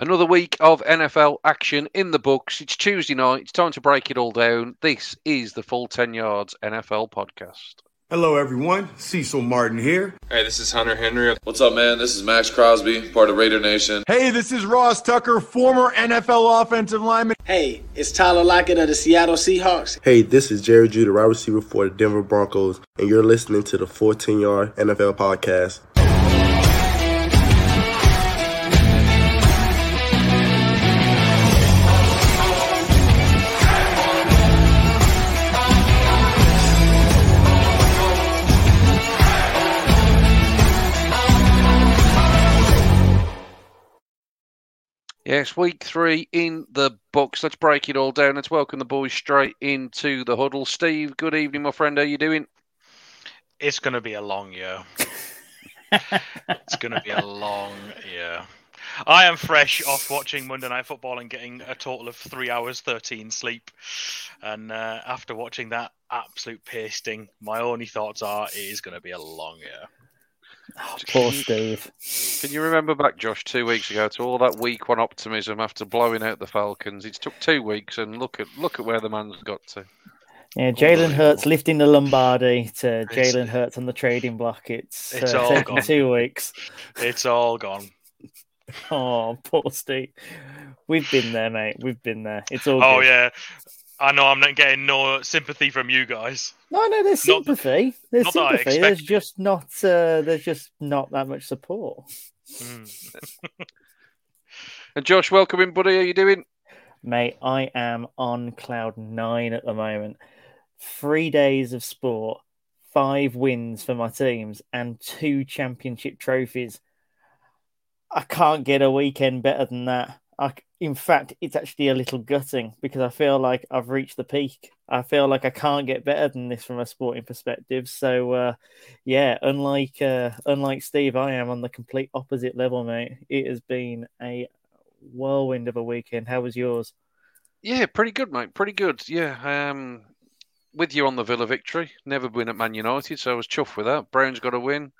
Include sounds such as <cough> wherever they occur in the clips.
Another week of NFL action in the books. It's Tuesday night. It's time to break it all down. This is the Full 10 Yards NFL podcast. Hello, everyone. Cecil Martin here. Hey, this is Hunter Henry. What's up, man? This is Maxx Crosby, part of Raider Nation. Hey, this is Ross Tucker, former NFL offensive lineman. Hey, it's Tyler Lockett of the Seattle Seahawks. Hey, this is Jerry Jeudy, wide receiver for the Denver Broncos, and you're listening to the Full 10 Yard NFL Podcast. Yes, week three in the books. Let's break it all down. Let's welcome the boys straight into the huddle. Steve, good evening, my friend. How are you doing? It's going to be a long year. <laughs> it's going to be a long year. I am fresh off watching Monday Night Football and getting a total of three hours thirteen sleep. And uh, after watching that absolute pasting, my only thoughts are it is going to be a long year. Oh, poor Steve. Can you remember back, Josh, two weeks ago to all that week one optimism after blowing out the Falcons? It's took two weeks, and look at look at where the man's got to. Yeah, Jalen Hurts lifting the Lombardi to Jalen Hurts on the trading block. It's, It's uh, all taken gone. two weeks. It's all gone. <laughs> Oh, poor Steve. We've been there, mate. We've been there. It's all. Oh good. yeah, I know. I'm not getting no sympathy from you guys. No, no. There's Not- sympathy. There's not that I sympathy. There's just not. Uh, there's just not that much support. Mm. <laughs> And Josh, welcome in, buddy. How are you doing? Mate, I am on cloud nine at the moment. Three days of sport, five wins for my teams, and two championship trophies. I can't get a weekend better than that. I, in fact, it's actually a little gutting because I feel like I've reached the peak. I feel like I can't get better than this from a sporting perspective. So, uh, yeah, unlike uh, unlike Steve, I am on the complete opposite level, mate. It has been a whirlwind of a weekend. How was yours? Yeah, pretty good, mate. Pretty good. Yeah, um, with you on the Villa victory. Never been at Man United, so I was chuffed with that. Brown's got a win.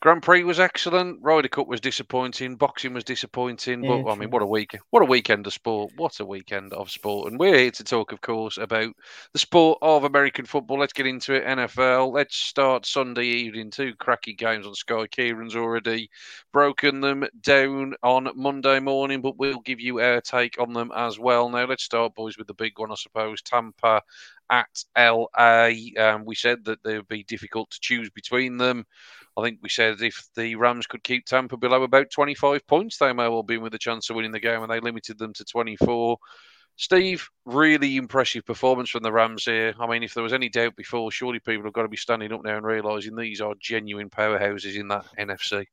Grand Prix was excellent. Ryder Cup was disappointing. Boxing was disappointing. Yeah, but I mean, what a week! What a weekend of sport! What a weekend of sport! And we're here to talk, of course, about the sport of American football. Let's get into it. NFL. Let's start Sunday evening. Two cracky games on Sky. Kieran's already broken them down on Monday morning, but we'll give you our take on them as well. Now, let's start, boys, with the big one, I suppose. Tampa at LA. Um, we said that they would be difficult to choose between them. I think we said if the Rams could keep Tampa below about 25 points, they may well be with a chance of winning the game, and they limited them to 24. Steve, really impressive performance from the Rams here. I mean, if there was any doubt before, surely people have got to be standing up now and realising these are genuine powerhouses in that NFC.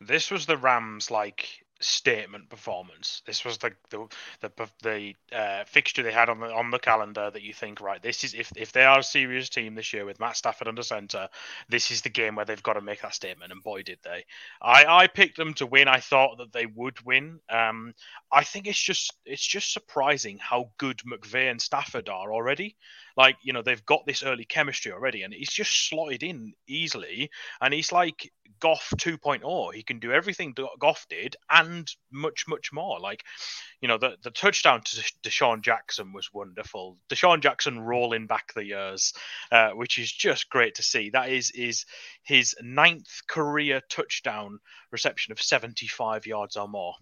This was the Rams like statement performance. This was the the the, the uh, fixture they had on the on the calendar that you think right. This is if if they are a serious team this year with Matt Stafford under center, this is the game where they've got to make that statement. And boy, did they! I I picked them to win. I thought that they would win. Um, I think it's just it's just surprising how good McVay and Stafford are already. Like you know they've got this early chemistry already, and he's just slotted in easily. And he's like Goff 2.0. He can do everything Goff did and much, much more. Like, you know, the, the touchdown to DeSean Jackson was wonderful. DeSean Jackson rolling back the years, uh, which is just great to see. That is is his ninth career touchdown reception of 75 yards or more.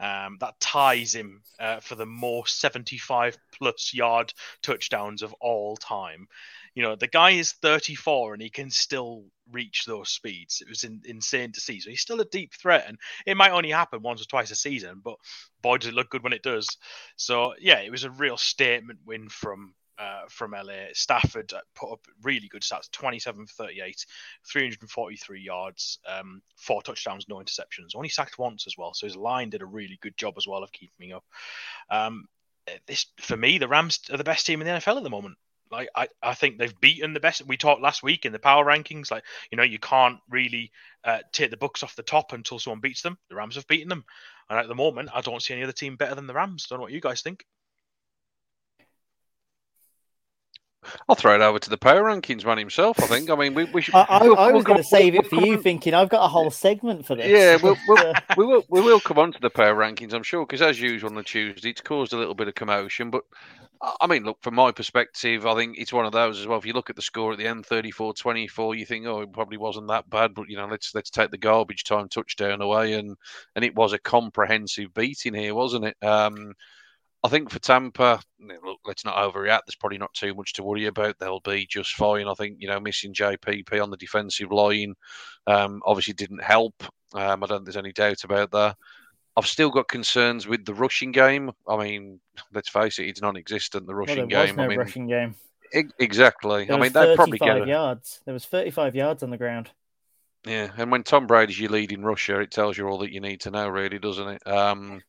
Um, that ties him uh, for the most 75 plus yard touchdowns of all time. You know, the guy is 34 and he can still reach those speeds. It was in, insane to see. So he's still a deep threat, and it might only happen once or twice a season, but boy, does it look good when it does. So yeah, it was a real statement win from uh, from LA. Stafford uh, put up really good stats 27 for 38, 343 yards, um, four touchdowns, no interceptions. Only sacked once as well. So his line did a really good job as well of keeping up. Um, this For me, the Rams are the best team in the NFL at the moment. Like I, I think they've beaten the best. We talked last week in the power rankings. Like you know, you can't really uh, take the Bucs off the top until someone beats them. The Rams have beaten them, and at the moment, I don't see any other team better than the Rams. Don't know what you guys think. I'll throw it over to the power rankings man himself. I think. I mean, we, we should. I, I, we'll- I we'll was going to save we'll it for you, come- thinking I've got a whole segment for this. Yeah, we'll, we'll, <laughs> we will we will come on to the power rankings, I'm sure, because as usual on a Tuesday, it's caused a little bit of commotion. But I I mean, look, from my perspective, I think it's one of those as well. If you look at the score at the end, 34-24, you think, oh, it probably wasn't that bad, but you know, let's let's take the garbage time touchdown away, and and it was a comprehensive beating here, wasn't it? Um, I think for Tampa, look, let's not overreact. There's probably not too much to worry about. They'll be just fine. I think you know, missing JPP on the defensive line um, obviously didn't help. Um, I don't think there's any doubt about that. I've still got concerns with the rushing game. I mean, <laughs> let's face it, it's non-existent. The well, rushing there was game. no I mean, rushing game. e- exactly. There I mean, they'd probably 35 get a, yards. There was 35 yards on the ground. yeah. And when Tom Brady's your leading rusher, it tells you all that you need to know, really, doesn't it? Um,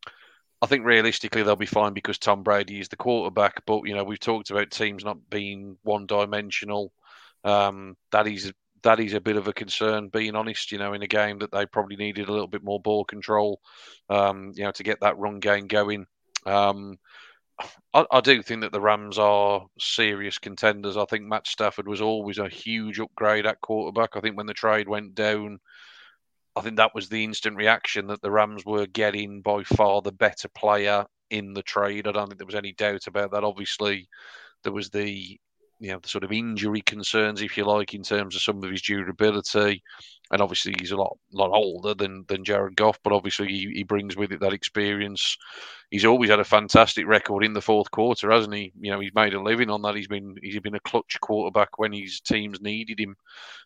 I think realistically they'll be fine because Tom Brady is the quarterback. But you know, we've talked about teams not being one-dimensional. Um, that is that is a bit of a concern, being honest. You know, in a game that they probably needed a little bit more ball control, um, you know, to get that run game going. Um, I, I do think that the Rams are serious contenders. I think Matt Stafford was always a huge upgrade at quarterback. I think when the trade went down, I think that was the instant reaction that the Rams were getting by far the better player in the trade. I don't think there was any doubt about that. Obviously, there was the you know the sort of injury concerns, if you like, in terms of some of his durability, and obviously he's a lot lot older than than Jared Goff, but obviously he, he brings with it that experience. He's always had a fantastic record in the fourth quarter, hasn't he? You know, he's made a living on that. He's been he's been a clutch quarterback when his teams needed him.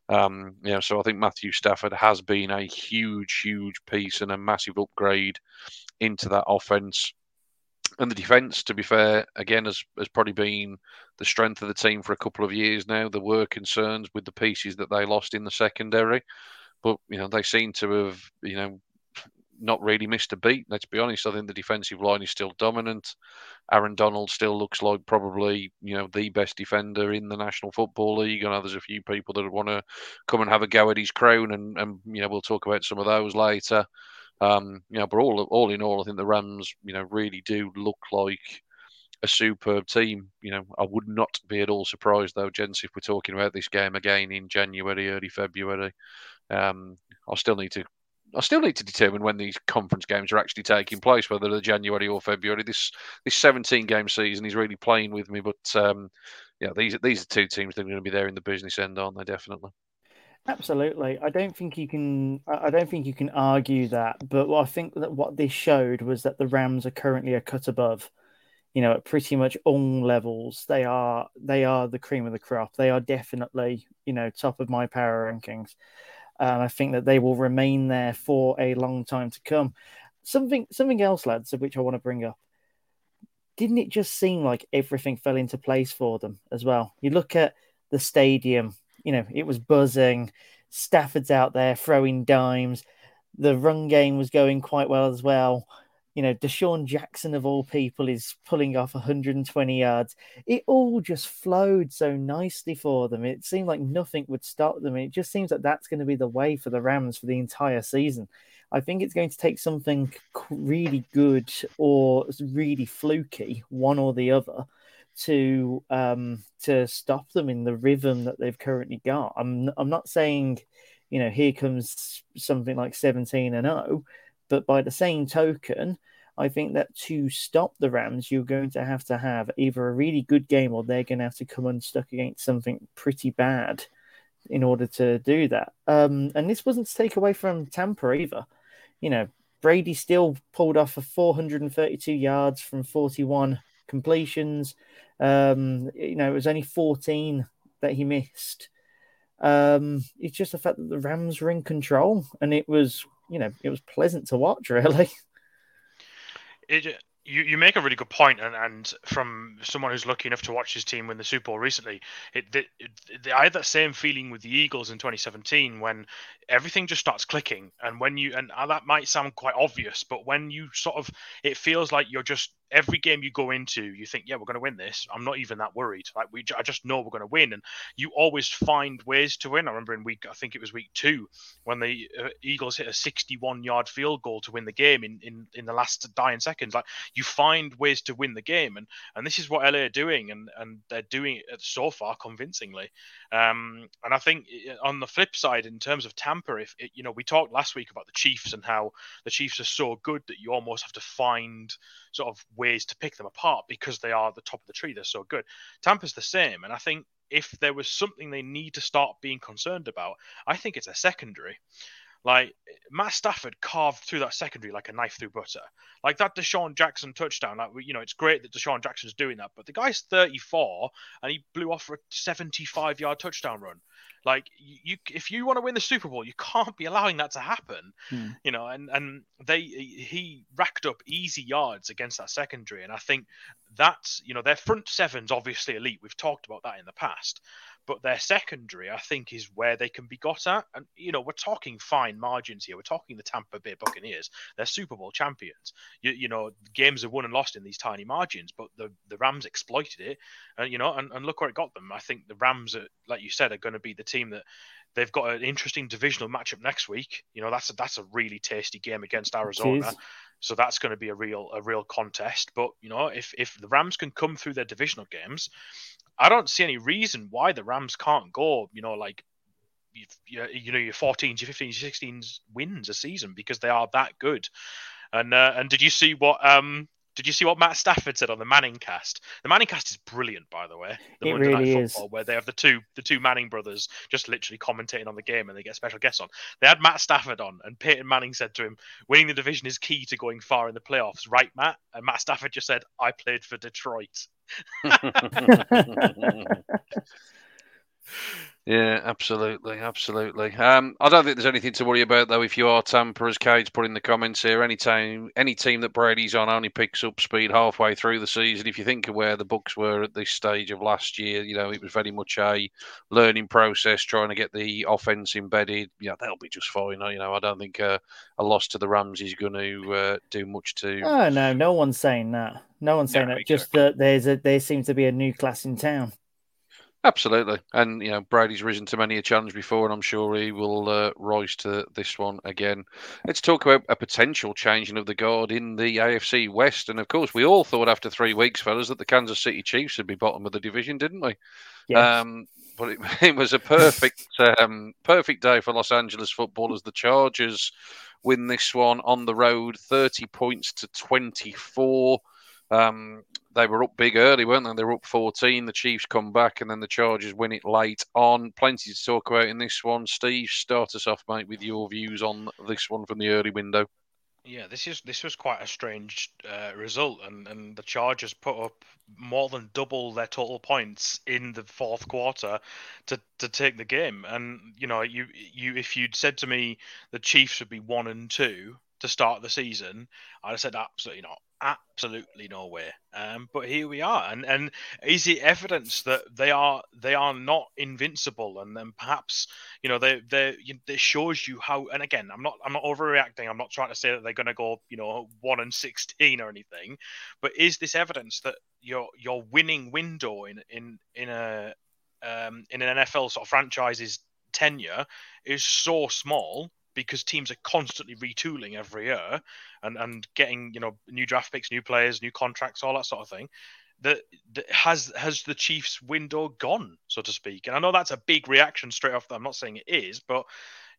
Um, you know, so I think Matthew Stafford has been a huge, huge piece and a massive upgrade into that offense. And the defense, to be fair, again has has probably been the strength of the team for a couple of years now. There were concerns with the pieces that they lost in the secondary, but you know they seem to have you know not really missed a beat. Let's be honest. I think the defensive line is still dominant. Aaron Donald still looks like probably you know the best defender in the National Football League. I know there's a few people that want to come and have a go at his crown, and and you know we'll talk about some of those later. Um, you know, but all all in all, I think the Rams, you know, really do look like a superb team. You know, I would not be at all surprised though, gents, if we're talking about this game again in January, early February. Um, I still need to. I still need to determine when these conference games are actually taking place, whether they're January or February. This this 17 game season is really playing with me, but um, yeah, these these are two teams that are going to be there in the business end, aren't they? Definitely. Absolutely. I don't think you can. I don't think you can argue that. But I think that what this showed was that the Rams are currently a cut above. You know, at pretty much all levels, they are they are the cream of the crop. They are definitely you know top of my power rankings. And I think that they will remain there for a long time to come. Something something else, lads, of which I want to bring up. Didn't it just seem like everything fell into place for them as well? You look at the stadium, you know, it was buzzing. Stafford's out there throwing dimes. The run game was going quite well as well. You know, DeSean Jackson of all people is pulling off 120 yards. It all just flowed so nicely for them. It seemed like nothing would stop them. It just seems that that's going to be the way for the Rams for the entire season. I think it's going to take something really good or really fluky, one or the other, to um to stop them in the rhythm that they've currently got. I'm I'm not saying, you know, here comes something like 17 and 0, but by the same token, I think that to stop the Rams, you're going to have to have either a really good game or they're going to have to come unstuck against something pretty bad in order to do that. Um, and this wasn't to take away from Tampa either. You know, Brady still pulled off a 432 yards from 41 completions. Um, you know, it was only 14 that he missed. Um, it's just the fact that the Rams were in control, and it was, you know, it was pleasant to watch, <laughs> really. It, you, you make a really good point, and, and from someone who's lucky enough to watch his team win the Super Bowl recently, it, it, it, I had that same feeling with the Eagles in 2017 when everything just starts clicking, and when you and that might sound quite obvious, but when you sort of, it feels like you're just every game you go into, you think, yeah, we're going to win this. I'm not even that worried. Like we, I just know we're going to win, and you always find ways to win. I remember in week, I think it was week two, when the uh, Eagles hit a 61 yard field goal to win the game in in in the last dying seconds. Like you find ways to win the game, and and this is what LA are doing, and and they're doing it so far convincingly. Um, and I think eh, eh, on the flip side, in terms of Tampa, if it, you know, we talked last week about the Chiefs and how the Chiefs are so good that you almost have to find sort of ways to pick them apart because they are the top of the tree. They're so good. Tampa's the same, and I think if there was something they need to start being concerned about, I think it's a secondary. Like Matt Stafford carved through that secondary like a knife through butter. Like that DeSean Jackson touchdown. Like you know, it's great that DeSean Jackson's doing that, but the guy's 34 and he blew off for a 75 yard touchdown run. Like you, if you want to win the Super Bowl, you can't be allowing that to happen. Hmm. You know, and and they he racked up easy yards against that secondary, and I think that's you know their front seven's obviously elite. We've talked about that in the past, but their secondary, I think, is where they can be got at. And you know, we're talking fine margins here. We're talking the Tampa Bay Buccaneers. They're Super Bowl champions. You, you know, games are won and lost in these tiny margins, but the the Rams exploited it, and you know, and, and look where it got them. I think the Rams, are, like you said, are going to be the team that they've got an interesting divisional matchup next week. You know, that's a, that's a really tasty game against Arizona. So that's going to be a real a real contest. But you know, if if the Rams can come through their divisional games, I don't see any reason why the Rams can't go. You know, like you, you, you know your 14s, your 15s, your 16s wins a season because they are that good. And uh, and did you see what um did you see what Matt Stafford said on the Manning cast? The Manning cast is brilliant, by the way. The It Monday really Night is. Where they have the two the two Manning brothers just literally commentating on the game, and they get special guests on. They had Matt Stafford on, and Peyton Manning said to him, "Winning the division is key to going far in the playoffs, right, Matt?" And Matt Stafford just said, "I played for Detroit." <laughs> <laughs> <laughs> Yeah, absolutely, absolutely. Um, I don't think there's anything to worry about though. If you are Tampa, as Cade's put in the comments here, any team, any team that Brady's on only picks up speed halfway through the season. If you think of where the Bucs were at this stage of last year, you know it was very much a learning process, trying to get the offense embedded. Yeah, they'll be just fine. You know, I don't think uh, a loss to the Rams is going to uh, do much to. Oh no, no one's saying that. No one's saying No, that. Just that there's a there seems to be a new class in town. Absolutely, and you know Brady's risen to many a challenge before, and I'm sure he will uh, rise to this one again. Let's talk about a potential changing of the guard in the AFC West, and of course, we all thought after three weeks, fellas, that the Kansas City Chiefs would be bottom of the division, didn't we? Yes. Um, but it, <laughs> it was a perfect, um, perfect day for Los Angeles football as the Chargers win this one on the road, 30 points to 24. Um, they were up big early, weren't they? They were up 14. The Chiefs come back, and then the Chargers win it late on. Plenty to talk about in this one. Steve, start us off, mate, with your views on this one from the early window. Yeah, this is this was quite a strange uh, result, and, and the Chargers put up more than double their total points in the fourth quarter to, to take the game. And you know, you you if you'd said to me the Chiefs would be one and two to start the season, I'd have said absolutely not, absolutely no way. Um, but here we are, and and is it evidence that they are they are not invincible, and then perhaps you know they they it shows you how. And again, I'm not I'm not overreacting. I'm not trying to say that they're going to go you know one and sixteen or anything, but is this evidence that your your winning window in in in a um, in an NFL sort of franchise's tenure is so small because teams are constantly retooling every year and, and getting you know new draft picks, new players, new contracts, all that sort of thing. That, has has the Chiefs' window gone, so to speak? And I know that's a big reaction straight off. That I'm not saying it is, but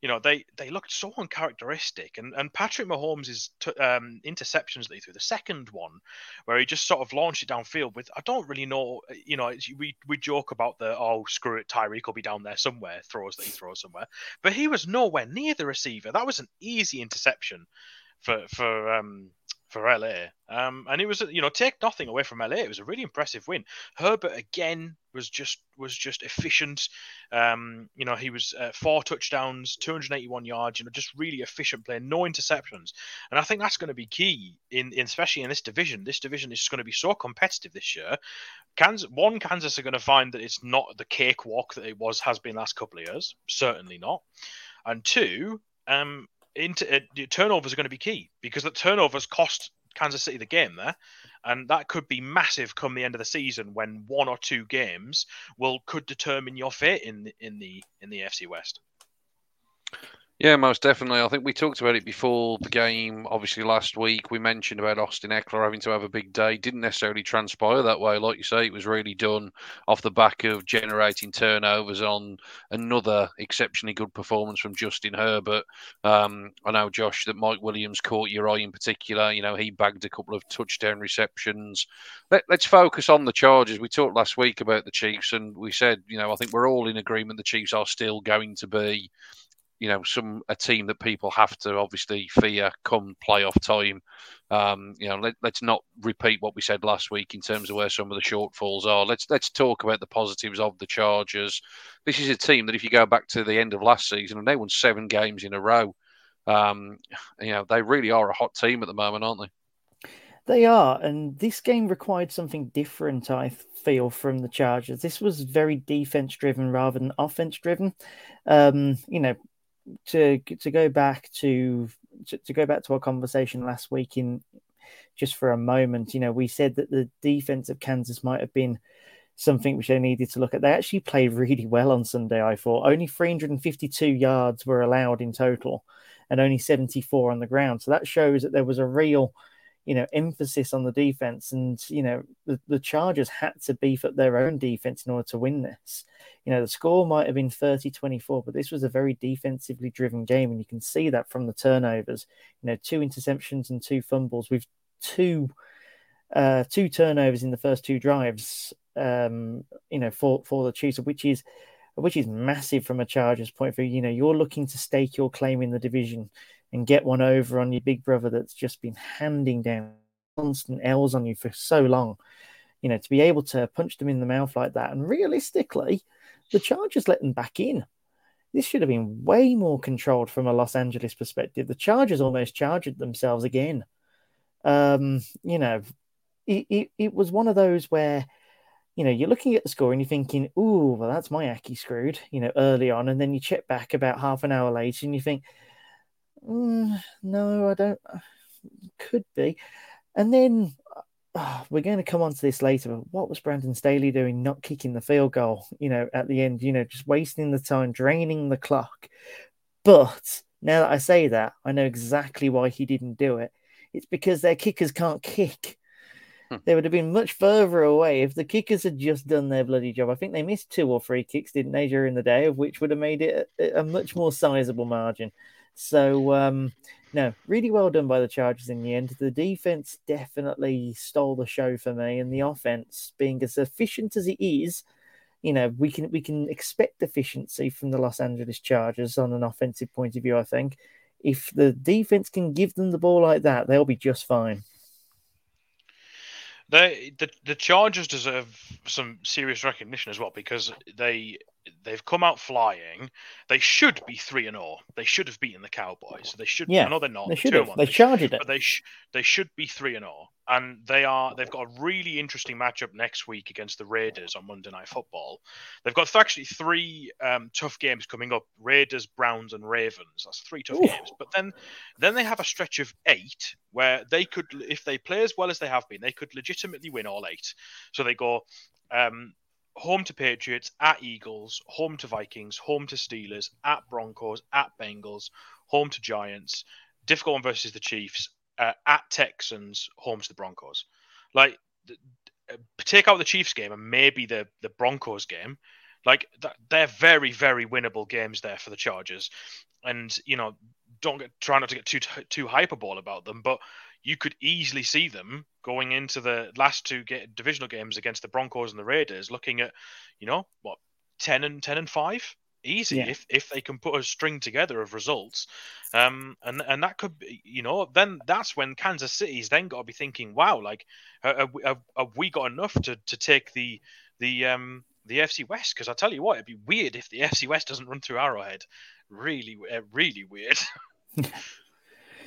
you know they they looked so uncharacteristic. And and Patrick Mahomes' t- um, interceptions that he threw, the second one where he just sort of launched it downfield with I don't really know. You know, we we joke about the oh screw it, Tyreek will be down there somewhere, throws that he throws somewhere, but he was nowhere near the receiver. That was an easy interception for for um for LA. Um, and it was you know take nothing away from LA. It was a really impressive win. Herbert again was just was just efficient. Um, you know he was uh, four touchdowns, 281 yards. You know just really efficient play, no interceptions. And I think that's going to be key in, in especially in this division. This division is going to be so competitive this year. Kansas one Kansas are going to find that it's not the cakewalk that it was has been last couple of years. Certainly not. And two, um, into uh, turnovers are going to be key because the turnovers cost Kansas City the game there, and that could be massive come the end of the season when one or two games will could determine your fate in in the in the AFC West. Yeah, most definitely. I think we talked about it before the game. Obviously, last week we mentioned about Austin Ekeler having to have a big day. Didn't necessarily transpire that way, like you say. It was really done off the back of generating turnovers on another exceptionally good performance from Justin Herbert. Um, I know, Josh, that Mike Williams caught your eye in particular. You know, he bagged a couple of touchdown receptions. Let, let's focus on the Chargers. We talked last week about the Chiefs, and we said, you know, I think we're all in agreement the Chiefs are still going to be you know some a team that people have to obviously fear come playoff time. Um, you know, let, us not repeat what we said last week in terms of where some of the shortfalls are. Let's let's talk about the positives of the Chargers. This is a team that, if you go back to the end of last season, and they won seven games in a row. Um, you know, they really are a hot team at the moment, aren't they? They are, and this game required something different. I feel from the Chargers. This was very defense driven rather than offense driven. Um, you know, to to go back to, to go back to our conversation last week in just for a moment, you know, we said that the defense of Kansas might have been something which they needed to look at. They actually played really well on Sunday, I thought. Only 352 yards were allowed in total and only 74 on the ground. So that shows that there was a real you know, emphasis on the defense. And, you know, the, the Chargers had to beef up their own defense in order to win this. You know, the score might have been 30 24, but this was a very defensively driven game. And you can see that from the turnovers. You know, two interceptions and two fumbles with two. Uh, two turnovers in the first two drives, um, you know, for for the Chiefs, which is which is massive from a Chargers point of view. You know, you're looking to stake your claim in the division and get one over on your big brother that's just been handing down constant L's on you for so long. You know, to be able to punch them in the mouth like that. And realistically, the Chargers let them back in. This should have been way more controlled from a Los Angeles perspective. The Chargers almost charged themselves again. Um, you know, it, it, it was one of those where you know, you're looking at the score and you're thinking, "Ooh, well, that's my acca screwed," you know, early on, and then you check back about half an hour later and you think, mm, no, I don't. Could be. And then oh, we're going to come on to this later. But what was Brandon Staley doing, not kicking the field goal? You know, at the end, you know, just wasting the time, draining the clock. But now that I say that, I know exactly why he didn't do it. It's because their kickers can't kick. Hmm. They would have been much further away if the kickers had just done their bloody job. I think they missed two or three kicks, didn't they, during the day, of which would have made it a, a much more sizable margin. So, um, no, really well done by the Chargers in the end. The defense definitely stole the show for me, and the offense, being as efficient as it is, you know, we can we can expect efficiency from the Los Angeles Chargers on an offensive point of view. I think if the defense can give them the ball like that, they'll be just fine. They the the Chargers deserve some serious recognition as well because they they've come out flying. They should be three and zero. Oh. They should have beaten the Cowboys. They should. Yeah, I know they're not. They should have. They, they charged it. But they sh- they should be three and zero. Oh. And they are. They've got a really interesting matchup next week against the Raiders on Monday Night Football. They've got actually three um, tough games coming up: Raiders, Browns, and Ravens. That's three tough Ooh. games. But then then they have a stretch of eight where they could, if they play as well as they have been, they could legitimately win all eight. So they go. Um, home to Patriots, at Eagles, home to Vikings, home to Steelers, at Broncos, at Bengals, home to Giants, difficult one versus the Chiefs, uh, at Texans, home to the Broncos. Like, take out the Chiefs game and maybe the the Broncos game. Like, they're very, very winnable games there for the Chargers. And, you know, don't get, try not to get too too hyperbole about them, but you could easily see them going into the last two get, divisional games against the Broncos and the Raiders, looking at, you know, what ten and ten and five, easy yeah. if if they can put a string together of results, um, and and that could be, you know, then that's when Kansas City's then got to be thinking, wow, like, have, have, have we got enough to to take the the um the AFC West? Because I tell you what, it'd be weird if the AFC West doesn't run through Arrowhead. Really, uh, really weird. <laughs>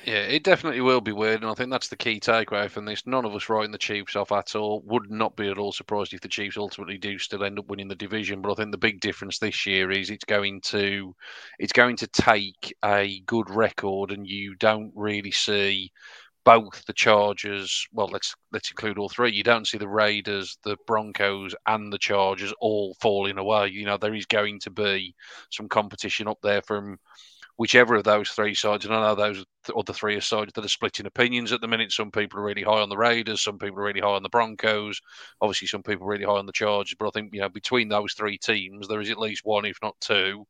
Yeah, it definitely will be weird, and I think that's the key takeaway from this. None of us writing the Chiefs off at all. Would not be at all surprised if the Chiefs ultimately do still end up winning the division. But I think the big difference this year is it's going to it's going to take a good record, and you don't really see both the Chargers. Well, let's let's include all three. You don't see the Raiders, the Broncos, and the Chargers all falling away. You know there is going to be some competition up there from whichever of those three sides, and I know those other three are sides that are splitting opinions at the minute. Some people are really high on the Raiders, some people are really high on the Broncos. Obviously, some people really high on the Chargers. But I think you know between those three teams, there is at least one, if not two,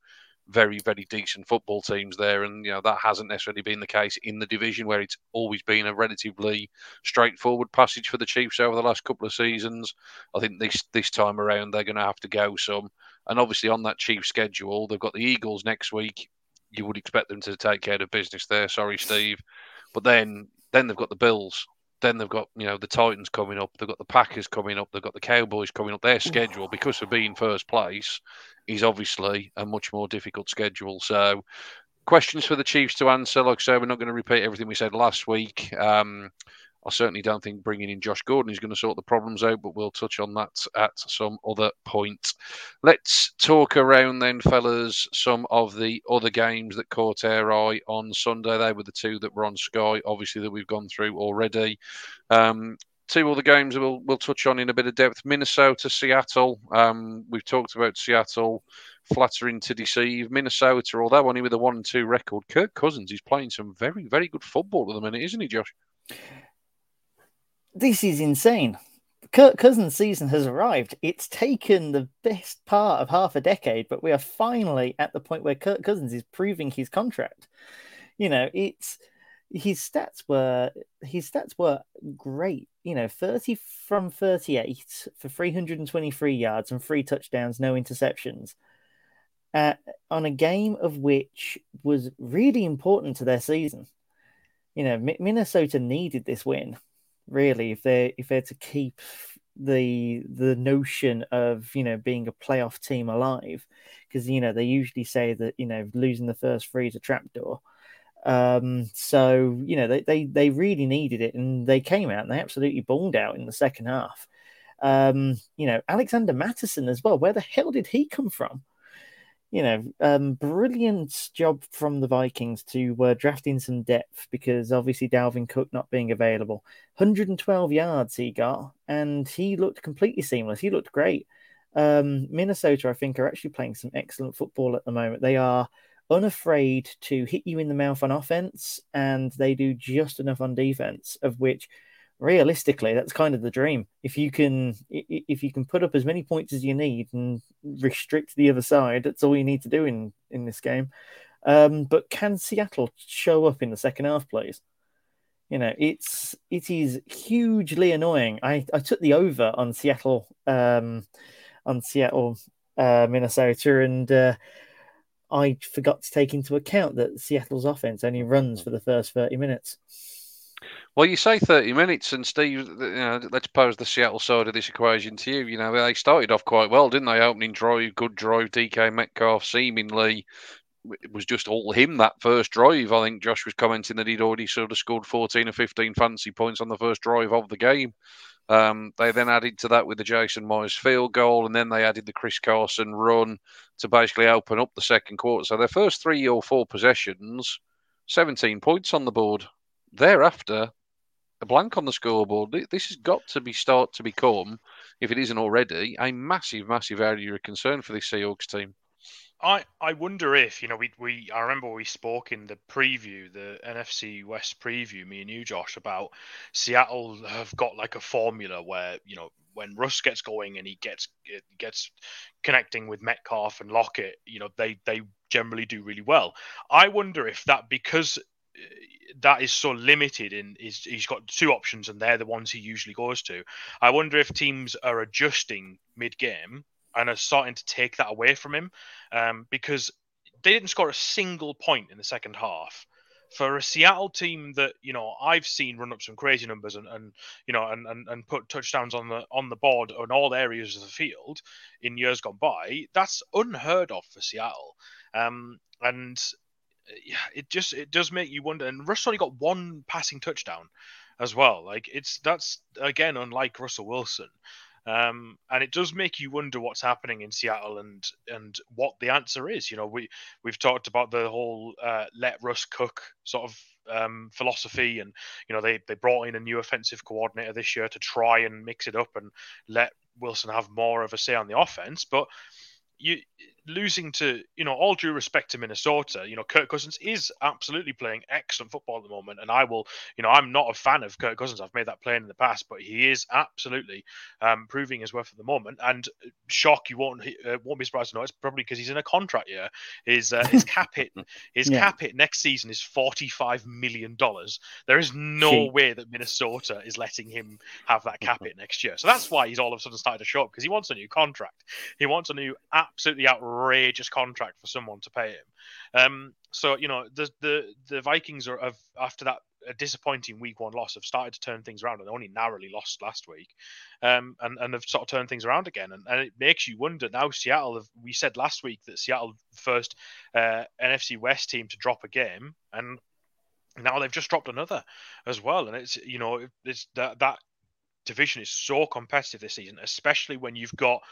very very decent football teams there, and you know that hasn't necessarily been the case in the division where it's always been a relatively straightforward passage for the Chiefs over the last couple of seasons. I think this this time around they're going to have to go some, and obviously on that Chiefs schedule they've got the Eagles next week you would expect them to take care of business there. Sorry, Steve, but then then they've got the Bills. Then they've got you know the Titans coming up. They've got the Packers coming up. They've got the Cowboys coming up. Their schedule, because of being first place, is obviously a much more difficult schedule. So, questions for the Chiefs to answer. Like I say, we're not going to repeat everything we said last week. Um, I certainly don't think bringing in Josh Gordon is going to sort the problems out, but we'll touch on that at some other point. Let's talk around then, fellas, some of the other games that caught our eye on Sunday. They were the two that were on Sky, obviously, that we've gone through already. Um, two other games we'll, we'll touch on in a bit of depth. Minnesota, Seattle. Um, we've talked about Seattle flattering to deceive. Minnesota, although only with a one and two record, Kirk Cousins is playing some very, very good football at the minute, isn't he, Josh? This is insane. Kirk Cousins' season has arrived. It's taken the best part of half a decade, but we are finally at the point where Kirk Cousins is proving his contract. You know, it's his stats were his stats were great. You know, 30 from 38 for 323 yards and three touchdowns, no interceptions. Uh, on a game of which was really important to their season. You know, Minnesota needed this win really if they're if they're to keep the the notion of you know being a playoff team alive because you know they usually say that you know losing the first three is a trapdoor. Um so you know they, they they really needed it and they came out and they absolutely balled out in the second half. Um you know alexander mattison as well where the hell did he come from you know, um, brilliant job from the Vikings to uh, draft in some depth because obviously Dalvin Cook not being available. 112 yards he got, and he looked completely seamless. He looked great. Um, Minnesota, I think, are actually playing some excellent football at the moment. They are unafraid to hit you in the mouth on offense, and they do just enough on defense, of which realistically that's kind of the dream. If you can if you can put up as many points as you need and restrict the other side that's all you need to do in in this game. Um, but can seattle show up in the second half please? You know it's it is hugely annoying. I i took the over on seattle um on seattle uh minnesota and uh i forgot to take into account that seattle's offense only runs for the first 30 minutes well, you say 30 minutes, and Steve, you know, let's pose the Seattle side of this equation to you. You know, they started off quite well, didn't they? Opening drive, good drive. DK Metcalf seemingly it was just all him that first drive. I think Josh was commenting that he'd already sort of scored 14 or 15 fantasy points on the first drive of the game. Um, they then added to that with the Jason Myers field goal, and then they added the Chris Carson run to basically open up the second quarter. So their first three or four possessions, 17 points on the board. Thereafter, a blank on the scoreboard. This has got to be start to become, if it isn't already, a massive, massive area of concern for this Seahawks team. I, I wonder if you know we we I remember we spoke in the preview the NFC West preview me and you Josh about Seattle have got like a formula where you know when Russ gets going and he gets gets connecting with Metcalf and Lockett you know they they generally do really well. I wonder if that because that is so limited in is he's got two options and they're the ones he usually goes to. I wonder if teams are adjusting mid game and are starting to take that away from him um, because they didn't score a single point in the second half. For a Seattle team that you know I've seen run up some crazy numbers and, and you know and, and, and put touchdowns on the on the board on all areas of the field in years gone by, that's unheard of for Seattle. Um, and it just it does make you wonder. And Russ only got one passing touchdown as well. Like it's that's again unlike Russell Wilson. Um, and it does make you wonder what's happening in Seattle and and what the answer is. You know, we we've talked about the whole uh, let Russ cook sort of um, philosophy, and you know they they brought in a new offensive coordinator this year to try and mix it up and let Wilson have more of a say on the offense. But you losing to, you know, all due respect to Minnesota, you know, Kirk Cousins is absolutely playing excellent football at the moment. And I will, you know, I'm not a fan of Kirk Cousins. I've made that plain in the past, but he is absolutely um, proving his worth at the moment. And uh, shock, you won't uh, won't be surprised to know it's probably because he's in a contract year. His uh, his <laughs> cap hit his yeah. cap hit next season is forty five million dollars. There is no way that Minnesota is letting him have that cap hit next year. So that's why he's all of a sudden started to show up because he wants a new contract. He wants a new absolutely outrageous contract for someone to pay him. Um, so you know the the the Vikings are have after that a disappointing week one loss have started to turn things around and only narrowly lost last week um, and, and have sort of turned things around again and, and it makes you wonder now Seattle have, we said last week that Seattle first uh, NFC West team to drop a game and now they've just dropped another as well and it's you know it's that that division is so competitive this season especially when you've got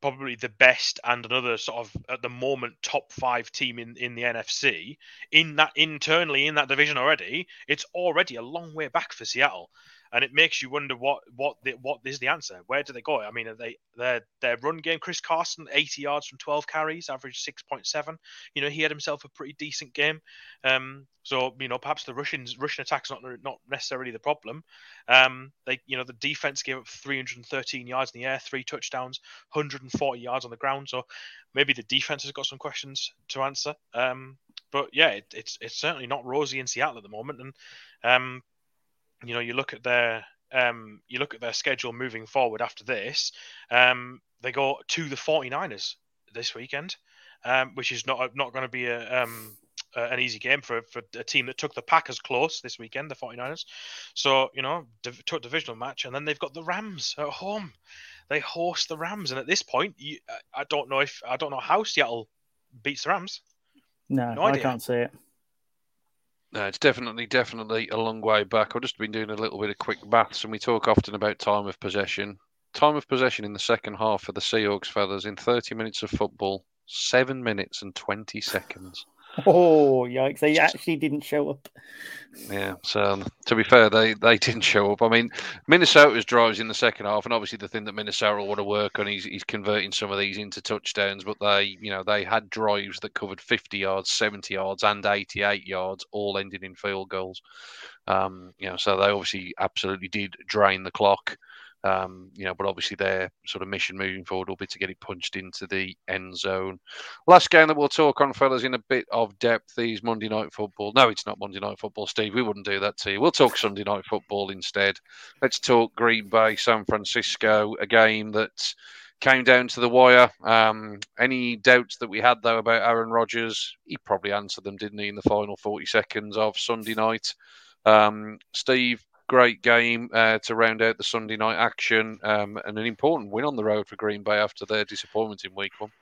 probably the best and another sort of at the moment top five team in, in the NFC in that internally in that division already, it's already a long way back for Seattle and it makes you wonder what what the, what is the answer. Where do they go? I mean, they their their run game? Chris Carson, eighty yards from twelve carries, average six point seven. You know, he had himself a pretty decent game. Um, so you know, perhaps the Russians Russian attack's not not necessarily the problem. Um, they you know the defense gave up 313 yards in the air, three touchdowns, 140 yards on the ground. So maybe the defense has got some questions to answer. Um, but yeah, it, it's it's certainly not rosy in Seattle at the moment, and um, you know, you look at their um, you look at their schedule moving forward after this. Um, they go to the 49ers this weekend, um, which is not not going to be a, um, an easy game for, for a team that took the Packers close this weekend, the 49ers. So, you know, div- took divisional match, and then they've got the Rams at home. They host the Rams, and at this point, you, I don't know if I don't know how Seattle beats the Rams. No, no I can't see it. No, it's definitely, definitely a long way back. I've just been doing a little bit of quick maths, and we talk often about time of possession. Time of possession in the second half for the Seahawks fellas in 30 minutes of football, seven minutes and 20 seconds. <laughs> Oh, yikes. They actually didn't show up. Yeah, so um, to be fair, they, they didn't show up. I mean, Minnesota's drives in the second half, and obviously the thing that Minnesota will want to work on is he's converting some of these into touchdowns. But they, you know, they had drives that covered 50 yards, 70 yards, and 88 yards, all ending in field goals. Um, you know, so they obviously absolutely did drain the clock. Um, you know, but obviously their sort of mission moving forward will be to get it punched into the end zone. Last game that we'll talk on, fellas, in a bit of depth is Monday Night Football. No, it's not Monday Night Football, Steve. We wouldn't do that to you. We'll talk Sunday Night Football instead. Let's talk Green Bay, San Francisco, a game that came down to the wire. Um, any doubts that we had, though, about Aaron Rodgers, he probably answered them, didn't he, in the final 40 seconds of Sunday night. Um, Steve, great game uh, to round out the Sunday night action um, and an important win on the road for Green Bay after their disappointment in week one.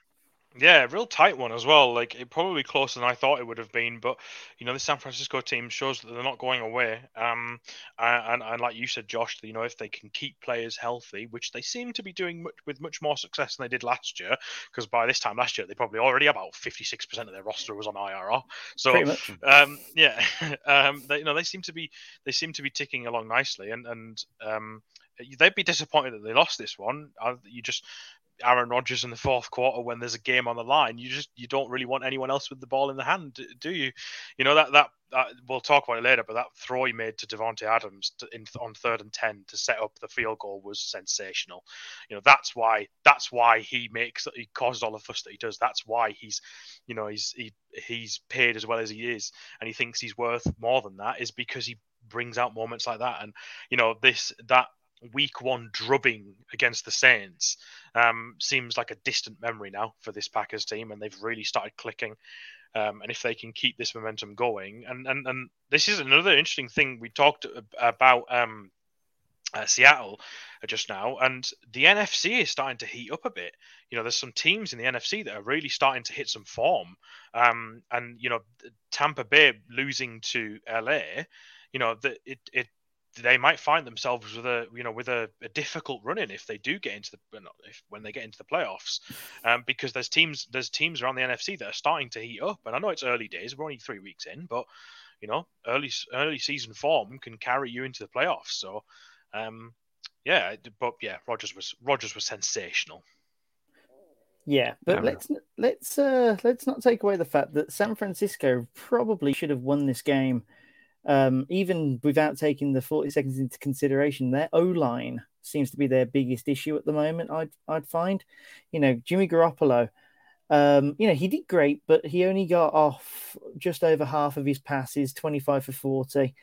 Yeah, real tight one as well. Like it probably closer than I thought it would have been, but you know the San Francisco team shows that they're not going away. Um, and, and like you said, Josh, you know if they can keep players healthy, which they seem to be doing much, with much more success than they did last year, because by this time last year they probably already about fifty six percent of their roster was on IRR. So um, yeah, <laughs> um, they, you know they seem to be they seem to be ticking along nicely, and and um, they'd be disappointed that they lost this one. Uh, you just Aaron Rodgers in the fourth quarter when there's a game on the line. You just you don't really want anyone else with the ball in the hand, do you? You know that that, that we'll talk about it later, but that throw he made to Davante Adams to, in, on third and ten to set up the field goal was sensational. You know that's why that's why he makes he causes all the fuss that he does. That's why he's you know he's he he's paid as well as he is, and he thinks he's worth more than that is because he brings out moments like that. And you know this that week one drubbing against the Saints um, seems like a distant memory now for this Packers team, and they've really started clicking. Um, and if they can keep this momentum going, and, and and this is another interesting thing we talked about um, uh, Seattle just now, and the NFC is starting to heat up a bit. You know, there's some teams in the NFC that are really starting to hit some form, um, and you know, Tampa Bay losing to LA, you know, that it it they might find themselves with a you know with a, a difficult run in if they do get into the if, when they get into the playoffs, um, because there's teams there's teams around the NFC that are starting to heat up, and I know it's early days, we're only three weeks in, but you know early early season form can carry you into the playoffs. So, um, yeah, but yeah, Rodgers was Rodgers was sensational. Yeah, but Um, let's let's uh, let's not take away the fact that San Francisco probably should have won this game, um, even without taking the forty seconds into consideration. Their O line seems to be their biggest issue at the moment. I'd I'd find, you know, Jimmy Garoppolo. Um, you know, he did great, but he only got off just over half of his passes, twenty five for forty.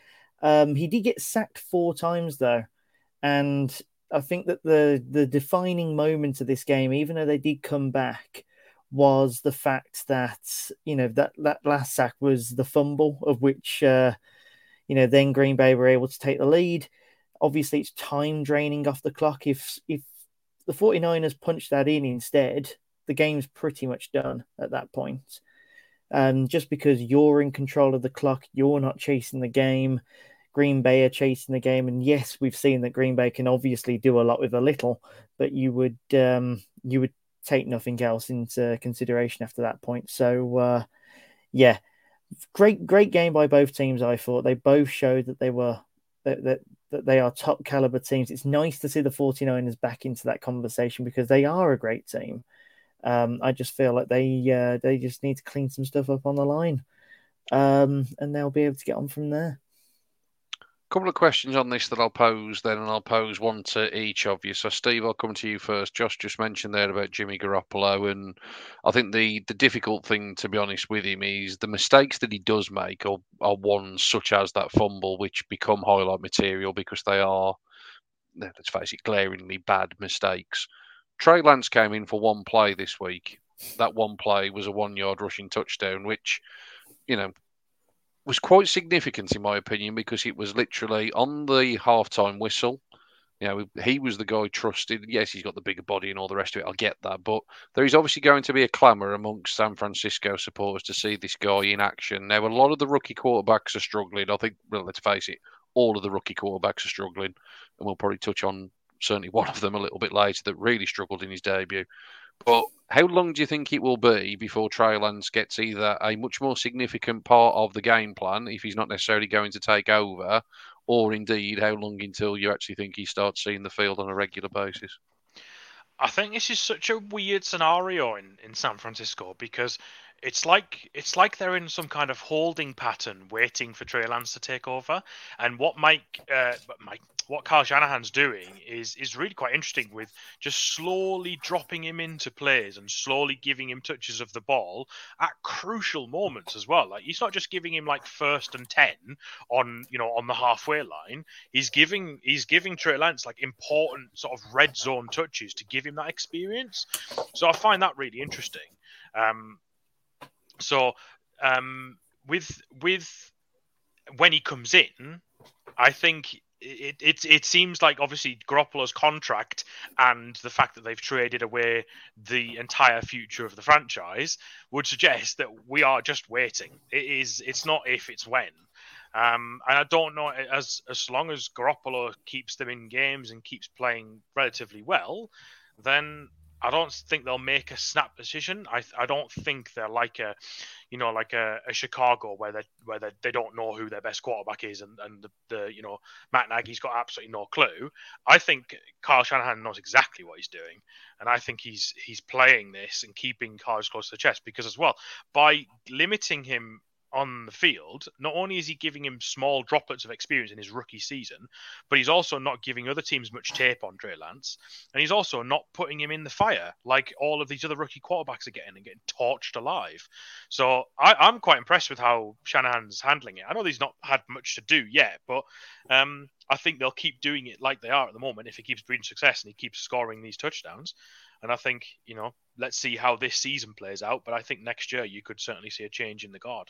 Um, he did get sacked four times though, and I think that the the defining moment of this game, even though they did come back, was the fact that you know that that last sack was the fumble of which uh, you know then Green Bay were able to take the lead. Obviously, it's time draining off the clock. If if the 49ers punch that in instead, the game's pretty much done at that point. Um, just because you're in control of the clock, you're not chasing the game. Green Bay are chasing the game, and yes, we've seen that Green Bay can obviously do a lot with a little, but you would um, you would take nothing else into consideration after that point. So, uh, yeah, great great game by both teams. I thought they both showed that they were that that, that they are top caliber teams. It's nice to see the 49ers back into that conversation because they are a great team. Um, I just feel like they uh, they just need to clean some stuff up on the line, um, and they'll be able to get on from there. Couple of questions on this that I'll pose then, and I'll pose one to each of you. So, Steve, I'll come to you first. Josh just mentioned there about Jimmy Garoppolo, and I think the the difficult thing, to be honest with him, is the mistakes that he does make are, are ones such as that fumble, which become highlight material because they are, let's face it, glaringly bad mistakes. Trey Lance came in for one play this week. That one play was a one yard rushing touchdown, which, you know, was quite significant in my opinion because it was literally on the halftime whistle. You know, he was the guy trusted. Yes, he's got the bigger body and all the rest of it. I get that, but there is obviously going to be a clamour amongst San Francisco supporters to see this guy in action. Now, a lot of the rookie quarterbacks are struggling. I think, well, let's face it, all of the rookie quarterbacks are struggling, and we'll probably touch on certainly one of them a little bit later that really struggled in his debut. But how long do you think it will be before Trey Lance gets either a much more significant part of the game plan, if he's not necessarily going to take over, or indeed how long until you actually think he starts seeing the field on a regular basis? I think this is such a weird scenario in, in San Francisco because it's like it's like they're in some kind of holding pattern, waiting for Trey Lance to take over. And what Mike, uh, Mike, what Kyle Shanahan's doing is is really quite interesting with just slowly dropping him into plays and slowly giving him touches of the ball at crucial moments as well. Like he's not just giving him like first and ten on you know on the halfway line. He's giving he's giving Trey Lance like important sort of red zone touches to give him that experience. So I find that really interesting. Um, so um, with with when he comes in, I think it, it it seems like obviously Garoppolo's contract and the fact that they've traded away the entire future of the franchise would suggest that we are just waiting. It is it's not if it's when. Um, and I don't know as as long as Garoppolo keeps them in games and keeps playing relatively well, then I don't think they'll make a snap decision. I I don't think they're like a, you know, like a, a Chicago where they where they, they don't know who their best quarterback is and and the, the you know Matt Nagy's got absolutely no clue. I think Kyle Shanahan knows exactly what he's doing, and I think he's he's playing this and keeping cards close to the chest because as well by limiting him on the field, not only is he giving him small droplets of experience in his rookie season, but he's also not giving other teams much tape on Trey Lance. And he's also not putting him in the fire like all of these other rookie quarterbacks are getting and getting torched alive. So I, am quite impressed with how Shanahan's handling it. I know he's not had much to do yet, but um, I think they'll keep doing it like they are at the moment if he keeps breeding success and he keeps scoring these touchdowns. And I think, you know, let's see how this season plays out. But I think next year you could certainly see a change in the guard.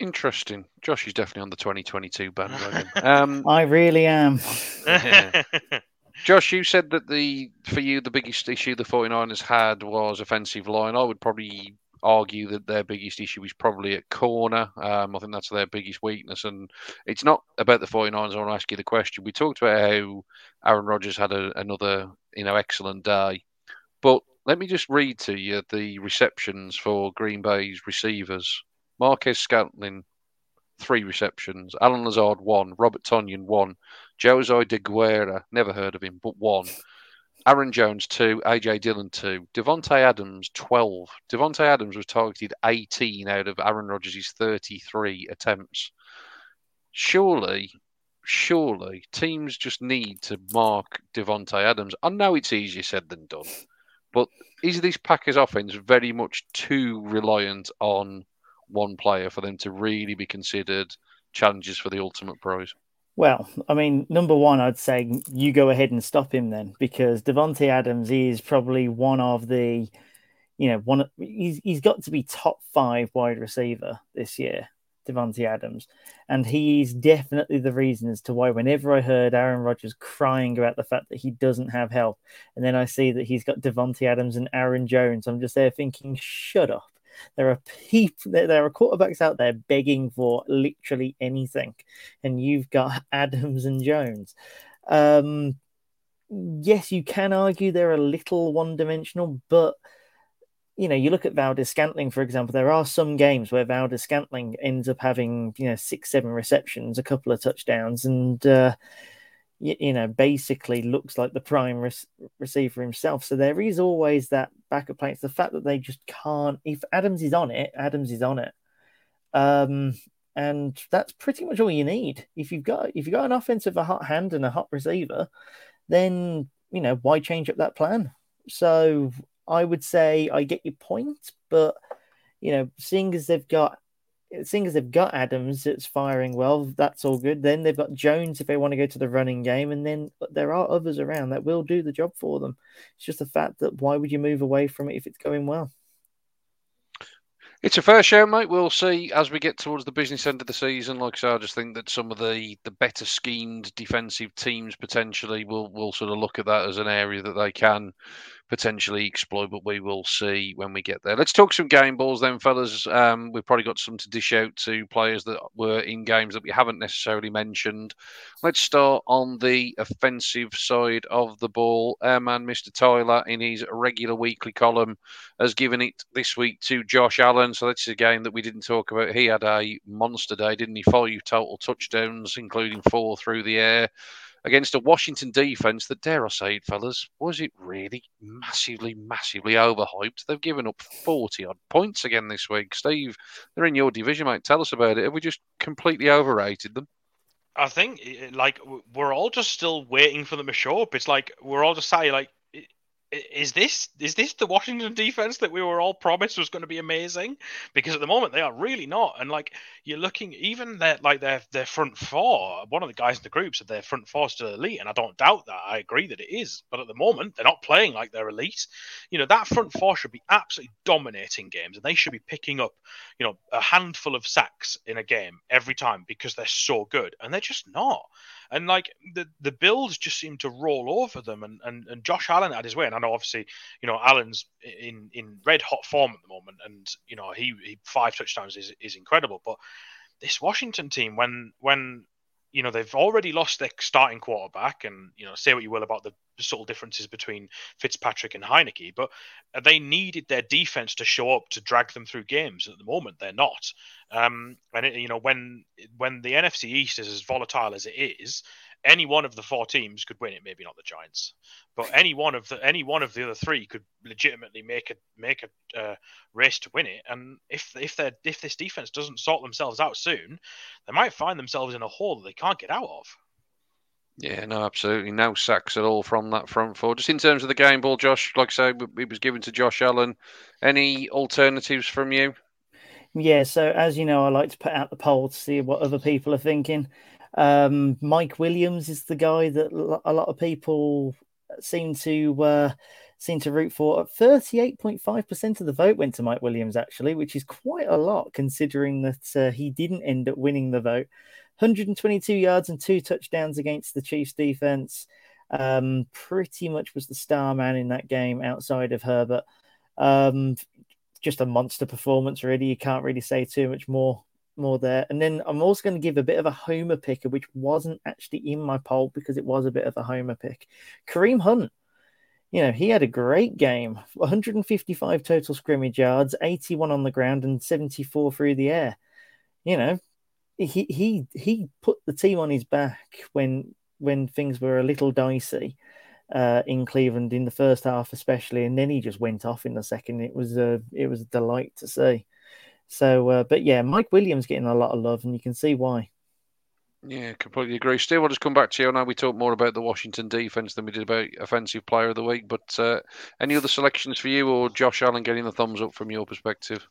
Interesting. Josh is definitely on the 2022 bandwagon. <laughs> Um, I really am. yeah. <laughs> Josh, you said that the for you the biggest issue the 49ers had was offensive line. I would probably argue that their biggest issue is probably at corner. Um, I think that's their biggest weakness. And it's not about the 49ers. I want to ask you the question. We talked about how Aaron Rodgers had a, another you know excellent day. But let me just read to you the receptions for Green Bay's receivers. Marquez Scantling, three receptions. Allen Lazard, one. Robert Tonyan, one. Josiah Deguara, never heard of him, but one. Aaron Jones, two. AJ Dillon, two. Davante Adams, 12. Davante Adams was targeted 18 out of Aaron Rodgers' 33 attempts. Surely, surely teams just need to mark Davante Adams. I know it's easier said than done, but is this Packers offense very much too reliant on one player for them to really be considered challenges for the ultimate prize? Well, I mean, number one, I'd say you go ahead and stop him then, because Davante Adams is probably one of the, you know, one. He's he's got to be top five wide receiver this year, Davante Adams, and he's definitely the reason as to why whenever I heard Aaron Rodgers crying about the fact that he doesn't have help, and then I see that he's got Davante Adams and Aaron Jones, I'm just there thinking, shut up. There are people, there are quarterbacks out there begging for literally anything, and you've got <laughs> Adams and Jones. Um, yes, you can argue they're a little one-dimensional, but you know, you look at Valdes-Scantling, for example, there are some games where Valdes-Scantling ends up having, you know, six, seven receptions, a couple of touchdowns, and, uh, you, know, basically looks like the prime re- receiver himself. So there is always that backup plan. It's the fact that they just can't. If Adams is on it, Adams is on it. Um, and that's pretty much all you need. If you've got if you've got an offensive a hot hand and a hot receiver, then you know why change up that plan. So I would say I get your point, but you know, seeing as they've got seeing as they've got Adams it's firing well, that's all good. Then they've got Jones if they want to go to the running game, and then there are others around that will do the job for them. It's just the fact that why would you move away from it if it's going well? It's a fair show, mate. We'll see as we get towards the business end of the season. Like I said, I just think that some of the, the better schemed defensive teams potentially will will sort of look at that as an area that they can potentially exploit, but we will see when we get there. Let's talk some game balls then, fellas. Um, we've probably got some to dish out to players that were in games that we haven't necessarily mentioned. Let's start on the offensive side of the ball. Our man, Mr. Tyler, in his regular weekly column, has given it this week to Josh Allen. So that's a game that we didn't talk about. He had a monster day, didn't he? Five total touchdowns, including four through the air against a Washington defense that, dare I say it, fellas, was it really massively, massively overhyped? They've given up 40 odd points again this week. Steve, they're in your division, mate. Tell us about it. Have we just completely overrated them? I think, like, we're all just still waiting for them to show up. It's like we're all just saying, like, is this is this the Washington defense that we were all promised was going to be amazing? Because at the moment they are really not. And like you're looking, even their like their their front four. One of the guys in the group said their front four still elite, and I don't doubt that. I agree that it is. But at the moment they're not playing like they're elite. You know that front four should be absolutely dominating games, and they should be picking up you know a handful of sacks in a game every time because they're so good, and they're just not. And like the the Bills just seem to roll over them, and, and, and Josh Allen had his way. And I know obviously, you know, Allen's in, in red hot form at the moment, and you know he, he five touchdowns is is incredible. But this Washington team, when when you know they've already lost their starting quarterback, and you know say what you will about the subtle differences between Fitzpatrick and Heinicke, but they needed their defense to show up to drag them through games. At the moment, they're not. Um, and it, you know when when the NFC East is as volatile as it is, any one of the four teams could win it. Maybe not the Giants, but any one of the any one of the other three could legitimately make a make a uh, race to win it. And if if they if this defense doesn't sort themselves out soon, they might find themselves in a hole that they can't get out of. Yeah, no, absolutely. No sacks at all from that front four. Just in terms of the game ball, Josh, like I say, it was given to Josh Allen. Any alternatives from you? Yeah, so as you know, I like to put out the poll to see what other people are thinking. Um, Mike Williams is the guy that a lot of people seem to uh, seem to root for. Thirty-eight point five percent of the vote went to Mike Williams, actually, which is quite a lot considering that uh, he didn't end up winning the vote. 122 yards and two touchdowns against the Chiefs defense. Um, pretty much was the star man in that game outside of Herbert. Um, just a monster performance, really. You can't really say too much more more there. And then I'm also going to give a bit of a homer picker, which wasn't actually in my poll because it was a bit of a homer pick. Kareem Hunt, you know, he had a great game 155 total scrimmage yards, 81 on the ground, and 74 through the air. You know, he he he put the team on his back when when things were a little dicey. uh, in Cleveland in the first half, especially, and then he just went off in the second. It was a it was a delight to see. So, uh, but yeah, Mike Williams getting a lot of love, and you can see why. Yeah, completely agree. Steve, I'll just come back to you. I know we talked more about the Washington defense than we did about offensive player of the week, but uh, any other selections for you or Josh Allen getting the thumbs up from your perspective?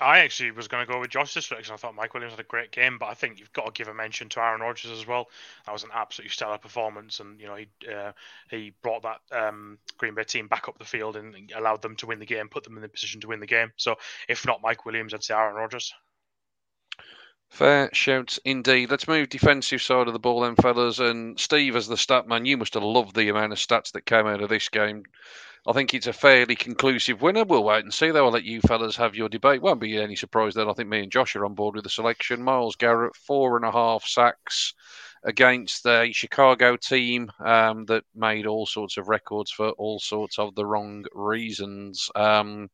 I actually was going to go with Josh's selection. I thought Mike Williams had a great game, but I think you've got to give a mention to Aaron Rodgers as well. That was an absolutely stellar performance, and you know he uh, he brought that um, Green Bay team back up the field and allowed them to win the game, put them in the position to win the game. So if not Mike Williams, I'd say Aaron Rodgers. Fair shouts indeed. Let's move defensive side of the ball then, fellas. And Steve, as the stat man, you must have loved the amount of stats that came out of this game. I think it's a fairly conclusive winner. We'll wait and see, though. I'll let you fellas have your debate. Won't be any surprise then. I think me and Josh are on board with the selection. Myles Garrett, four and a half sacks against the Chicago team um, that made all sorts of records for all sorts of the wrong reasons. Um,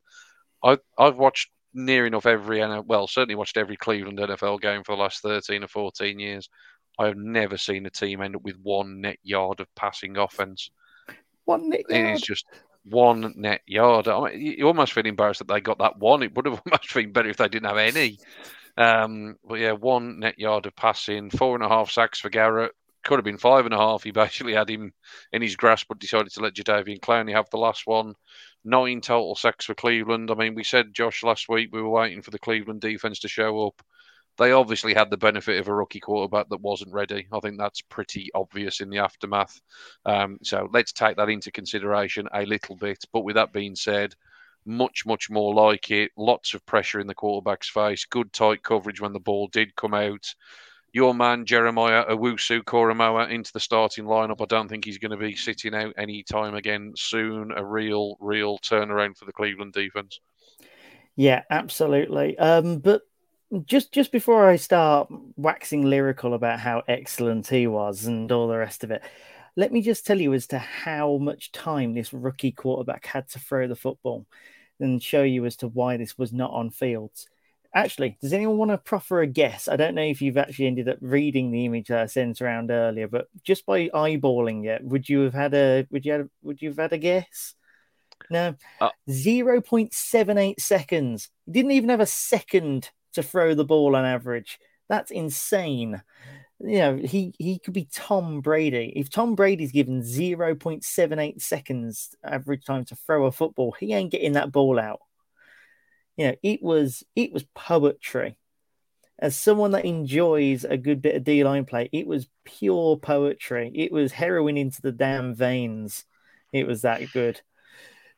I, I've watched near enough every well, certainly watched every Cleveland NFL game for the last thirteen or fourteen years. I have never seen a team end up with one net yard of passing offense. One net yard. It is just one net yard. I mean, you almost feel embarrassed that they got that one. It would have <laughs> almost been better if they didn't have any. Um, but yeah, one net yard of passing, four and a half sacks for Garrett. Could have been five and a half. He basically had him in his grasp, but decided to let Jadeveon Clowney have the last one. Nine total sacks for Cleveland. I mean, we said, Josh, last week we were waiting for the Cleveland defense to show up they obviously had the benefit of a rookie quarterback that wasn't ready. I think that's pretty obvious in the aftermath. Um, so let's take that into consideration a little bit. But with that being said, much, much more like it. Lots of pressure in the quarterback's face. Good tight coverage when the ball did come out. Your man Jeremiah Owusu Koramoah into the starting lineup. I don't think he's going to be sitting out any time again soon. A real, real turnaround for the Cleveland defense. Yeah, absolutely. Um, but just just before I start waxing lyrical about how excellent he was and all the rest of it, let me just tell you as to how much time this rookie quarterback had to throw the football and show you as to why this was not on fields. Actually, does anyone want to proffer a guess? I don't know if you've actually ended up reading the image that I sent around earlier, but just by eyeballing it, would you have had a would you have, would you have had a guess? No, uh, zero point seven eight seconds. He didn't even have a second to throw the ball on average. That's insane. You know, he, he could be Tom Brady. If Tom Brady's given 0.78 seconds average time to throw a football, he ain't getting that ball out. You know, it was it was poetry. As someone that enjoys a good bit of D line play, it was pure poetry. It was heroin into the damn veins. It was that good.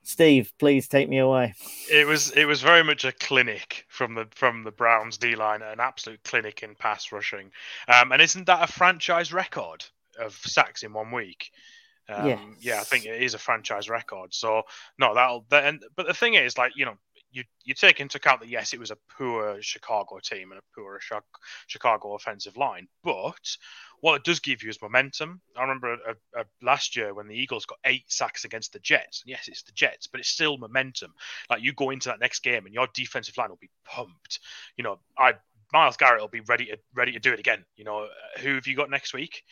Steve, please take me away. It was it was very much a clinic from the from the Browns D line, an absolute clinic in pass rushing. Um, and isn't that a franchise record of sacks in one week? Um, yes. Yeah, I think it is a franchise record. So no, that'll. That, and, but the thing is, like you know, you you take into account that yes, it was a poor Chicago team and a poor Chicago offensive line, but what it does give you is momentum. I remember a, a, a last year when the Eagles got eight sacks against the Jets. Yes, it's the Jets, but it's still momentum. Like you go into that next game and your defensive line will be pumped. You know, I Myles Garrett will be ready to ready to do it again. You know, uh, who have you got next week?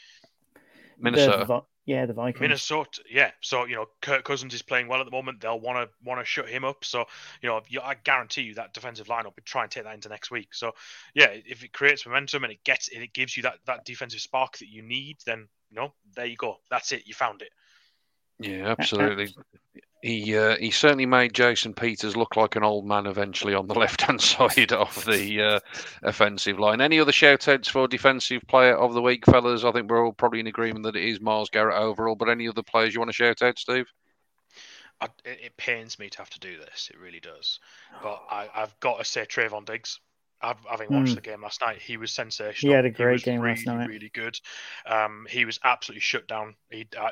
Minnesota. Yeah, the Vikings. Minnesota, yeah. So you know, Kirk Cousins is playing well at the moment. They'll want to want to shut him up. So you know, I guarantee you that defensive line will be trying to take that into next week. So yeah, if it creates momentum and it gets and it gives you that that defensive spark that you need, then you know, there you go. That's it. You found it. Yeah, absolutely. Uh, uh, He uh, he certainly made Jason Peters look like an old man eventually on the <laughs> left hand side of the uh, offensive line. Any other shout outs for defensive player of the week, fellas? I think we're all probably in agreement that it is Myles Garrett overall, but any other players you want to shout out, Steve? I, it, pains me to have to do this. It really does. But I, have got to say Trevon Diggs having watched mm. the game last night, he was sensational. He had a great game really, last night. Really good. Um, he was absolutely shut down. He, uh,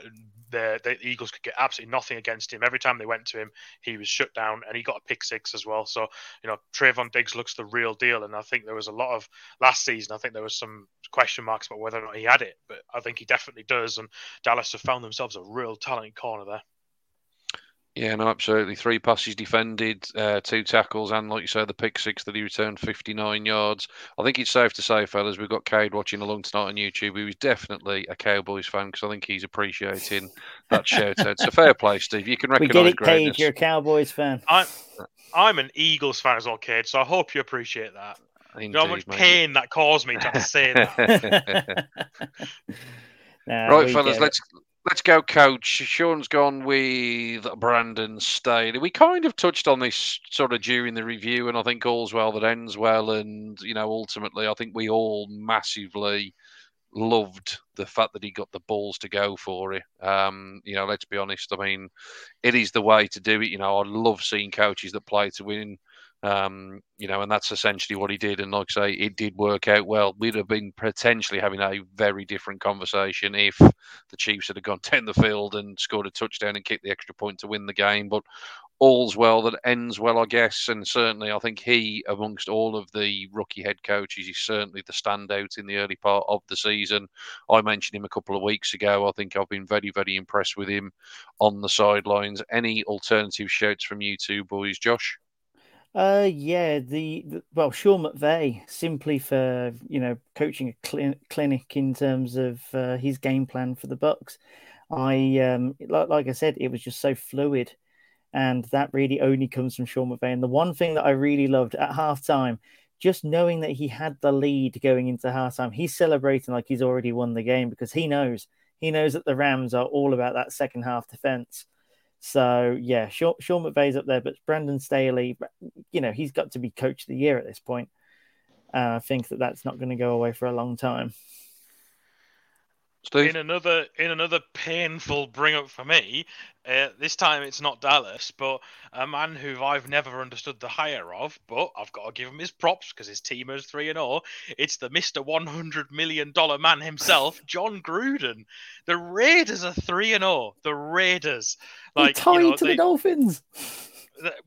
the, the Eagles could get absolutely nothing against him. Every time they went to him, he was shut down, and he got a pick six as well. So you know, Trevon Diggs looks the real deal, and I think there was a lot of last season. I think there was some question marks about whether or not he had it, but I think he definitely does. And Dallas have found themselves a real talented corner there. Yeah, no, absolutely. Three passes defended, uh, two tackles, and like you say, the pick six that he returned 59 yards. I think it's safe to say, fellas, we've got Cade watching along tonight on YouTube. He was definitely a Cowboys fan because I think he's appreciating that shout out. So fair play, Steve. You can recognise We recognise get it, greatness. Cade. You're a Cowboys fan. I'm I'm an Eagles fan as well, Cade. So I hope you appreciate that. You know how much Indeed, mate. pain that caused me to have to say that. <laughs> <laughs> Nah, right, fellas, let's let's go, coach. Sean's gone with Brandon Staley. We kind of touched on this sort of during the review, and I think all's well that ends well. And you know, ultimately, I think we all massively loved the fact that he got the balls to go for it. Um, you know, let's be honest. I mean, it is the way to do it. You know, I love seeing coaches that play to win. Um, you know, and that's essentially what he did. And like I say, it did work out well. We'd have been potentially having a very different conversation if the Chiefs had gone <laughs> down the field and scored a touchdown and kicked the extra point to win the game. But all's well that ends well, I guess. And certainly, I think he, amongst all of the rookie head coaches, is certainly the standout in the early part of the season. I mentioned him a couple of weeks ago. I think I've been very, very impressed with him on the sidelines. Any alternative shouts from you two boys, Josh? Uh, yeah, the, the well, Sean McVay simply for you know coaching a cli- clinic in terms of uh, his game plan for the Bucs. I um like like I said, it was just so fluid, and that really only comes from Sean McVay. And the one thing that I really loved at halftime, just knowing that he had the lead going into halftime, he's celebrating like he's already won the game because he knows he knows that the Rams are all about that second half defense. So yeah, Sean, McVay's up there, but Brandon Staley, you know, he's got to be coach of the year at this point. Uh, I think that that's not going to go away for a long time. Steve? in another in another painful bring up for me, uh, this time it's not Dallas, but a man who I've never understood the hire of, but I've got to give him his props because his team is three and zero. It's the Mister One Hundred Million Dollar Man himself, <laughs> Jon Gruden. The Raiders are three and zero. The Raiders, like tied you know, to they, the Dolphins.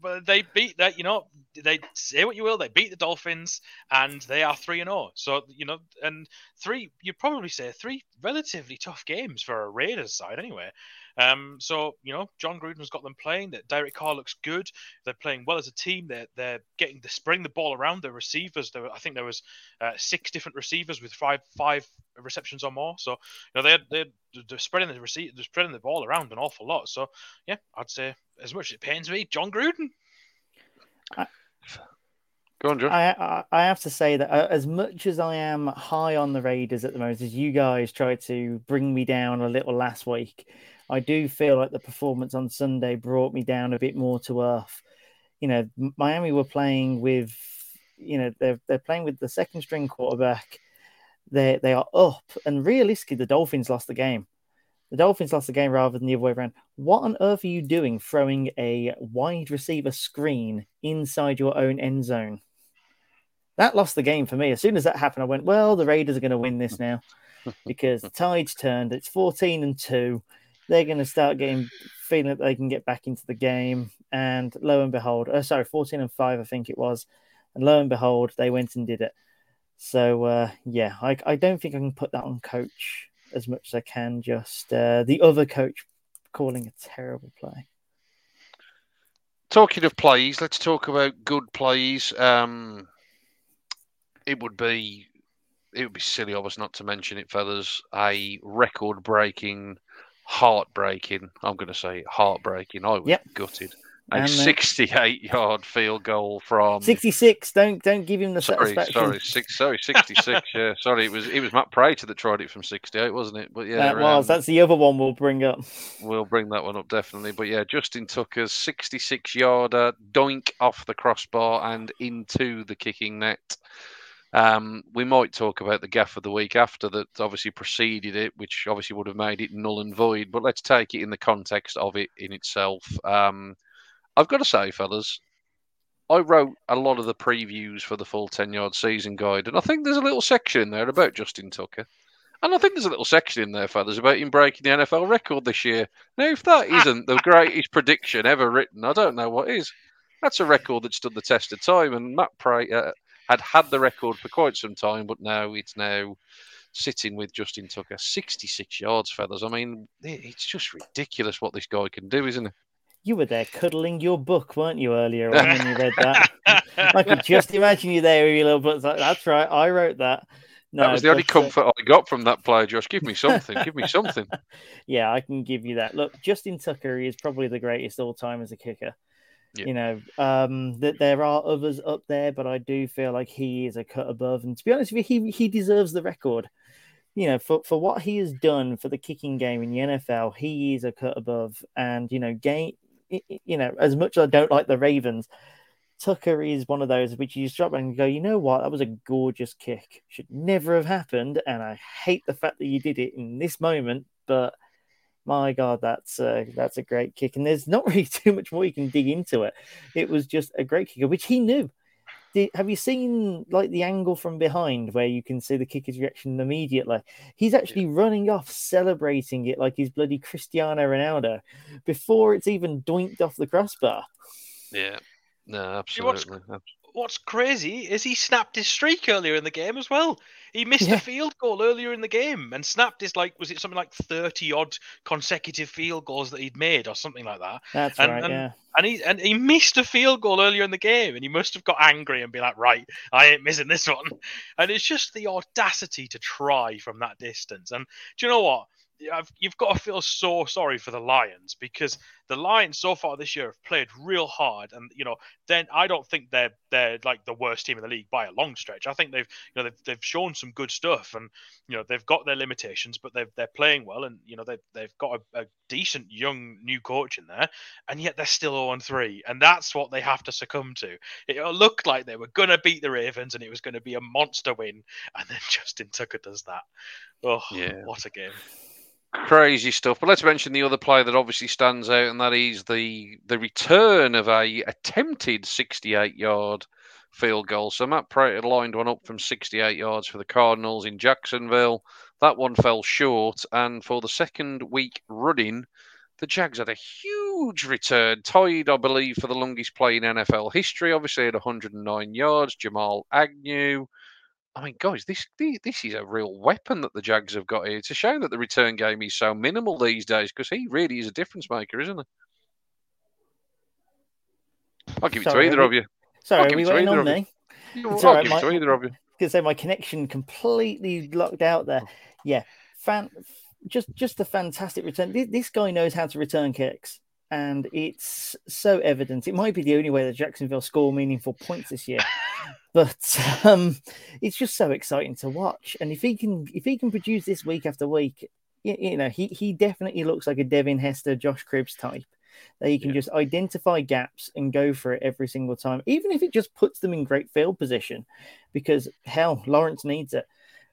But they beat that. You know, they say what you will, they beat the Dolphins, and they are three and zero. So you know, and three, you'd probably say three relatively tough games for a Raiders side, anyway. Um, so you know, Jon Gruden's got them playing. That Derek Carr looks good. They're playing well as a team. They're they're getting the spreading the ball around. The receivers, there, were- I think there was uh, six different receivers with five five receptions or more. So you know, they're they're, they're spreading the receive, they're spreading the ball around an awful lot. So yeah, I'd say as much as it pains me, John Gruden. Go on, John. I, I I have to say that uh, as much as I am high on the Raiders at the moment, as you guys tried to bring me down a little last week, I do feel like the performance on Sunday brought me down a bit more to earth. You know, Miami were playing with, you know, they're they're playing with the second string quarterback. They they are up, and realistically, the Dolphins lost the game. The Dolphins lost the game rather than the other way around. What on earth are you doing throwing a wide receiver screen inside your own end zone? That lost the game for me. As soon as that happened, I went, well, the Raiders are going to win this now <laughs> because the tide's turned. It's 14 and 2. They're going to start getting feeling that they can get back into the game. And lo and behold, uh, sorry, 14 and 5, I think it was. And lo and behold, they went and did it. So, uh, yeah, I, I don't think I can put that on coach as much as I can just uh, the other coach calling a terrible play. Talking of plays, let's talk about good plays. Um, it would be it would be silly of us not to mention it, fellas. A record-breaking, heartbreaking. I'm going to say heartbreaking. I was Yep. gutted. A And, uh, 68-yard field goal from 66. Don't don't give him the Sorry, satisfaction. sorry, six, sorry, sixty-six. <laughs> yeah, sorry. It was it was Matt Prater that tried it from sixty-eight, wasn't it? But yeah, that was. um, That's the other one we'll bring up. We'll bring that one up definitely. But yeah, Justin Tucker's 66 yarder doink off the crossbar and into the kicking net. Um, we might talk about the gaff of the week after that obviously preceded it, which obviously would have made it null and void. But let's take it in the context of it in itself. Um, I've got to say, fellas, I wrote a lot of the previews for the Full 10 Yard season guide, and I think there's a little section in there about Justin Tucker. And I think there's a little section in there, fellas, about him breaking the NFL record this year. Now, if that isn't the greatest prediction ever written, I don't know what is. That's a record that stood the test of time, and Matt Prater had had the record for quite some time, but now it's now sitting with Justin Tucker. 66 yards, fellas. I mean, it's just ridiculous what this guy can do, isn't it? You were there cuddling your book, weren't you, earlier on when you read that? I could <laughs> just imagine you there with your little book. Like, That's right, I wrote that. No, that was the only uh, comfort I got from that play, Josh. Give me something. Give me <laughs> something. yeah, I can give you that. Look, Justin Tucker is probably the greatest all time as a kicker. You know, um, that there are others up there, but I do feel like he is a cut above. And to be honest with you, he he deserves the record. You know, for, for what he has done for the kicking game in the NFL, he is a cut above. And you know, game, you know, as much as I don't like the Ravens, Tucker is one of those which you just drop and go, you know what, that was a gorgeous kick. Should never have happened, and I hate the fact that you did it in this moment. But my God, that's uh, that's a great kick, and there's not <laughs> really too much more you can dig into it. It was just a great kicker, which he knew. Did, have you seen like the angle from behind where you can see the kicker's reaction immediately? He's actually running off, celebrating it like he's bloody Cristiano Ronaldo before it's even doinked off the crossbar. Yeah. No, absolutely. know what's- crazy is he snapped his streak earlier in the game as well. He missed Yeah. a field goal earlier in the game and snapped his like was it something like thirty odd consecutive field goals that he'd made or something like that. That's And- right, and- yeah. And he and he missed a field goal earlier in the game, and he must have got angry and be like, "Right, I ain't missing this one." And it's just the audacity to try from that distance. And do you know what? I've, you've got to feel so sorry for the Lions because the Lions so far this year have played real hard, and you know, then I don't think they're they're like the worst team in the league by a long stretch. I think they've you know they've, they've shown some good stuff, and you know they've got their limitations, but they've they're playing well, and you know they've they've got a, a decent young new coach in there, and yet they're still 0 3, and that's what they have to succumb to. It looked like they were gonna beat the Ravens, and it was going to be a monster win, and then <laughs> Justin Tucker does that. Oh, Yeah. what a game! Crazy stuff. But let's mention the other play that obviously stands out, and that is the the return of a attempted 68 yard field goal. So Matt Prater lined one up from 68 yards for the Cardinals in Jacksonville. That one fell short, and for the second week running, the Jags had a huge return, tied, I believe, for the longest play in NFL history. Obviously, at 109 yards, Jamal Agnew. I mean, guys, this this is a real weapon that the Jags have got here. It's a shame that the return game is so minimal these days because he really is a difference maker, isn't he? I'll give it to either are of you. Sorry, are we waiting on of you. me? I'll It's all right, give it to either of you. Because say my connection completely locked out there. Oh. Yeah, fan, just just a fantastic return. This guy knows how to return kicks, and it's so evident. It might be the only way that Jacksonville score meaningful points this year, <laughs> but um, it's just so exciting to watch. And if he can, if he can produce this week after week, you, you know, he he definitely looks like a Devin Hester, Josh Cribbs type. That he can just identify gaps and go for it every single time, even if it just puts them in great field position. Because hell, Lawrence needs it.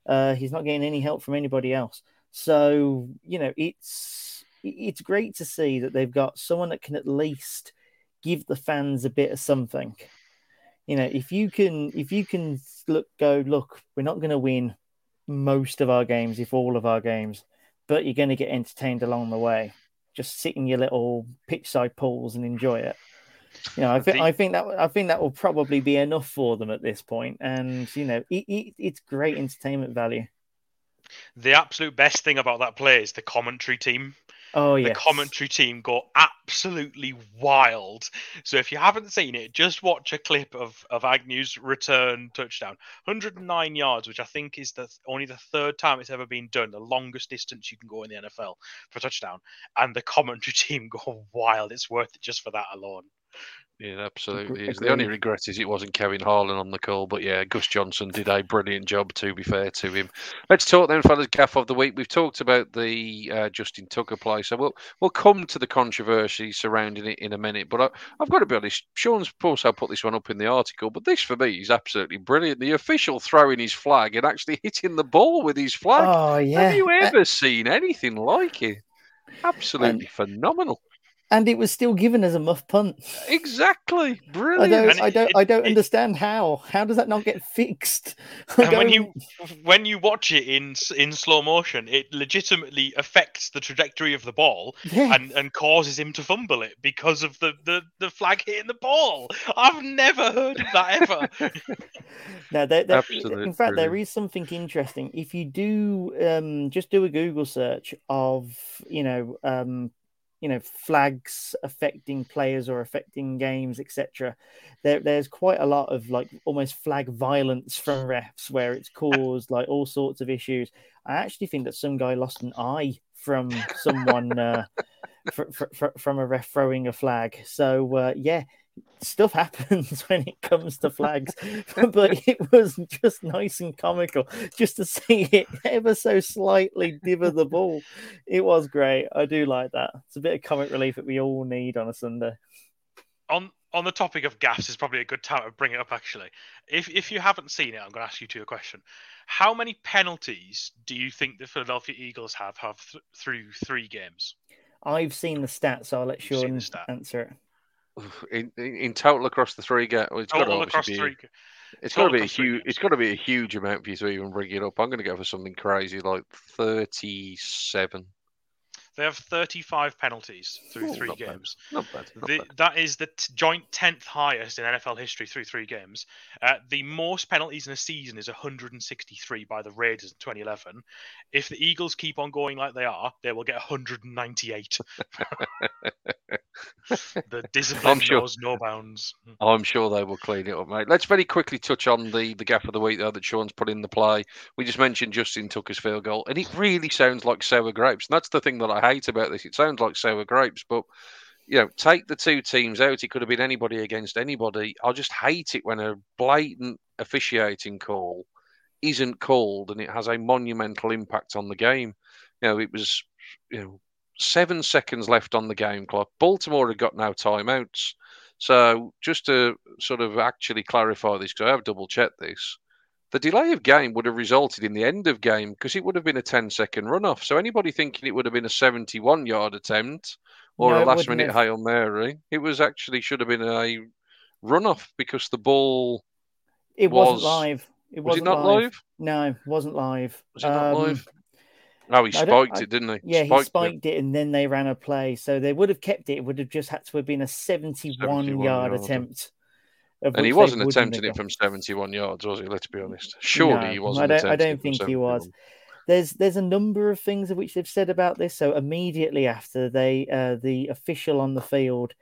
Uh, he's not getting any help from anybody else. So you know, it's it's great to see that they've got someone that can at least give the fans a bit of something. You know, if you can if you can look go look, we're not going to win most of our games, if all of our games, but you're going to get entertained along the way. Just sit in your little pitch side pools and enjoy it. You know, I think I think that I think that will probably be enough for them at this point. point, and you know, it, it, it's great entertainment value. The absolute best thing about that play is the commentary team. Oh yeah. the commentary team go absolutely wild. So if you haven't seen it, just watch a clip of of Agnew's return touchdown, 109 yards, which I think is the only the third time it's ever been done, the longest distance you can go in the NFL for a touchdown. And the commentary <laughs> team go wild. It's worth it just for that alone. Yeah, it absolutely is. The only regret is it wasn't Kevin Harlan on the call, but yeah, Gus Johnson did a brilliant job. To be fair to him, let's talk then, fellas. Gaff of the week. We've talked about the uh, Justin Tucker play, so we'll we'll come to the controversy surrounding it in a minute. But I, I've got to be honest. Sean's also put this one up in the article, but this for me is absolutely brilliant. The official throwing his flag and actually hitting the ball with his flag. oh yeah. Have you A- ever seen anything like it? Absolutely phenomenal. And it was still given as a muff punt. Exactly, brilliant. I don't, And I don't, it- I don't it- understand how. How does that not get fixed? I <laughs> And when don't- you when you watch it in in slow motion, it legitimately affects the trajectory of the ball yeah, and, and causes him to fumble it because of the, the, the flag hitting the ball. I've never heard of that ever. <laughs> No, there, there, Absolute in fact, there brilliant. is something interesting. If you do um, just do a Google search of, you know, um, you know flags affecting players or affecting games etc there, there's quite a lot of like almost flag violence from refs where it's caused like all sorts of issues. I actually think that some guy lost an eye from someone uh, <laughs> fr- fr- fr- from a ref throwing a flag. So uh, yeah stuff happens <laughs> when it comes to flags, <laughs> but it was just nice and comical just to see it ever so slightly diver the ball. It was great. I do like that. It's a bit of comic relief that we all need on a Sunday. On on the topic of gaffs is probably a good time to bring it up actually. If if you haven't seen it, I'm going to ask you two a question. How many penalties do you think the Philadelphia Eagles have have th- through three games? I've seen the stats, so I'll let Sean answer it. In, in, in total across the three games, well, it's got to Total across be. three. It's got to be a huge. games. It's got to be a huge amount for you to even bring it up. I'm going to go for something crazy like thirty-seven. They have 35 penalties through three not bad. games. Not bad. Not The, bad. that is the t- joint 10th highest in NFL history through three games. Uh, the most penalties in a season is 163 by the Raiders in 2011. If the Eagles keep on going like they are, they will get 198. <laughs> <laughs> the <laughs> discipline sure- knows no bounds. I'm sure they will clean it up, mate. Let's very quickly touch on the the gap of the week though that Sean's put in the play. We just mentioned Justin Tucker's field goal, and it really sounds like sour grapes. And that's the thing that I hate about this. It sounds like sour grapes, but you know, take the two teams out. It could have been anybody against anybody. I just hate it when a blatant officiating call isn't called and it has a monumental impact on the game. You know, it was you know seven seconds left on the game clock. Baltimore had got no timeouts. So just to sort of actually clarify this, because I have double checked this, the delay of game would have resulted in the end of game because it would have been a 10 second runoff. So anybody thinking it would have been a 71 yard attempt or No, a last minute have. Hail Mary, it was actually should have been a runoff because the ball It wasn't live. It was wasn't it not live? No, it wasn't live. Was it not Um, live? Oh, he I spiked I- it, didn't he? Yeah, he Spiked it. it. and then they ran a play. So they would have kept it. It would have just had to have been a 71, 71 yard yarder. attempt. And he wasn't attempting it from 71 yards, was he? Let's be honest. Surely No, he wasn't. I don't. I don't think he was. There's there's a number of things of which they've said about this. So immediately after they, uh, the official on the field,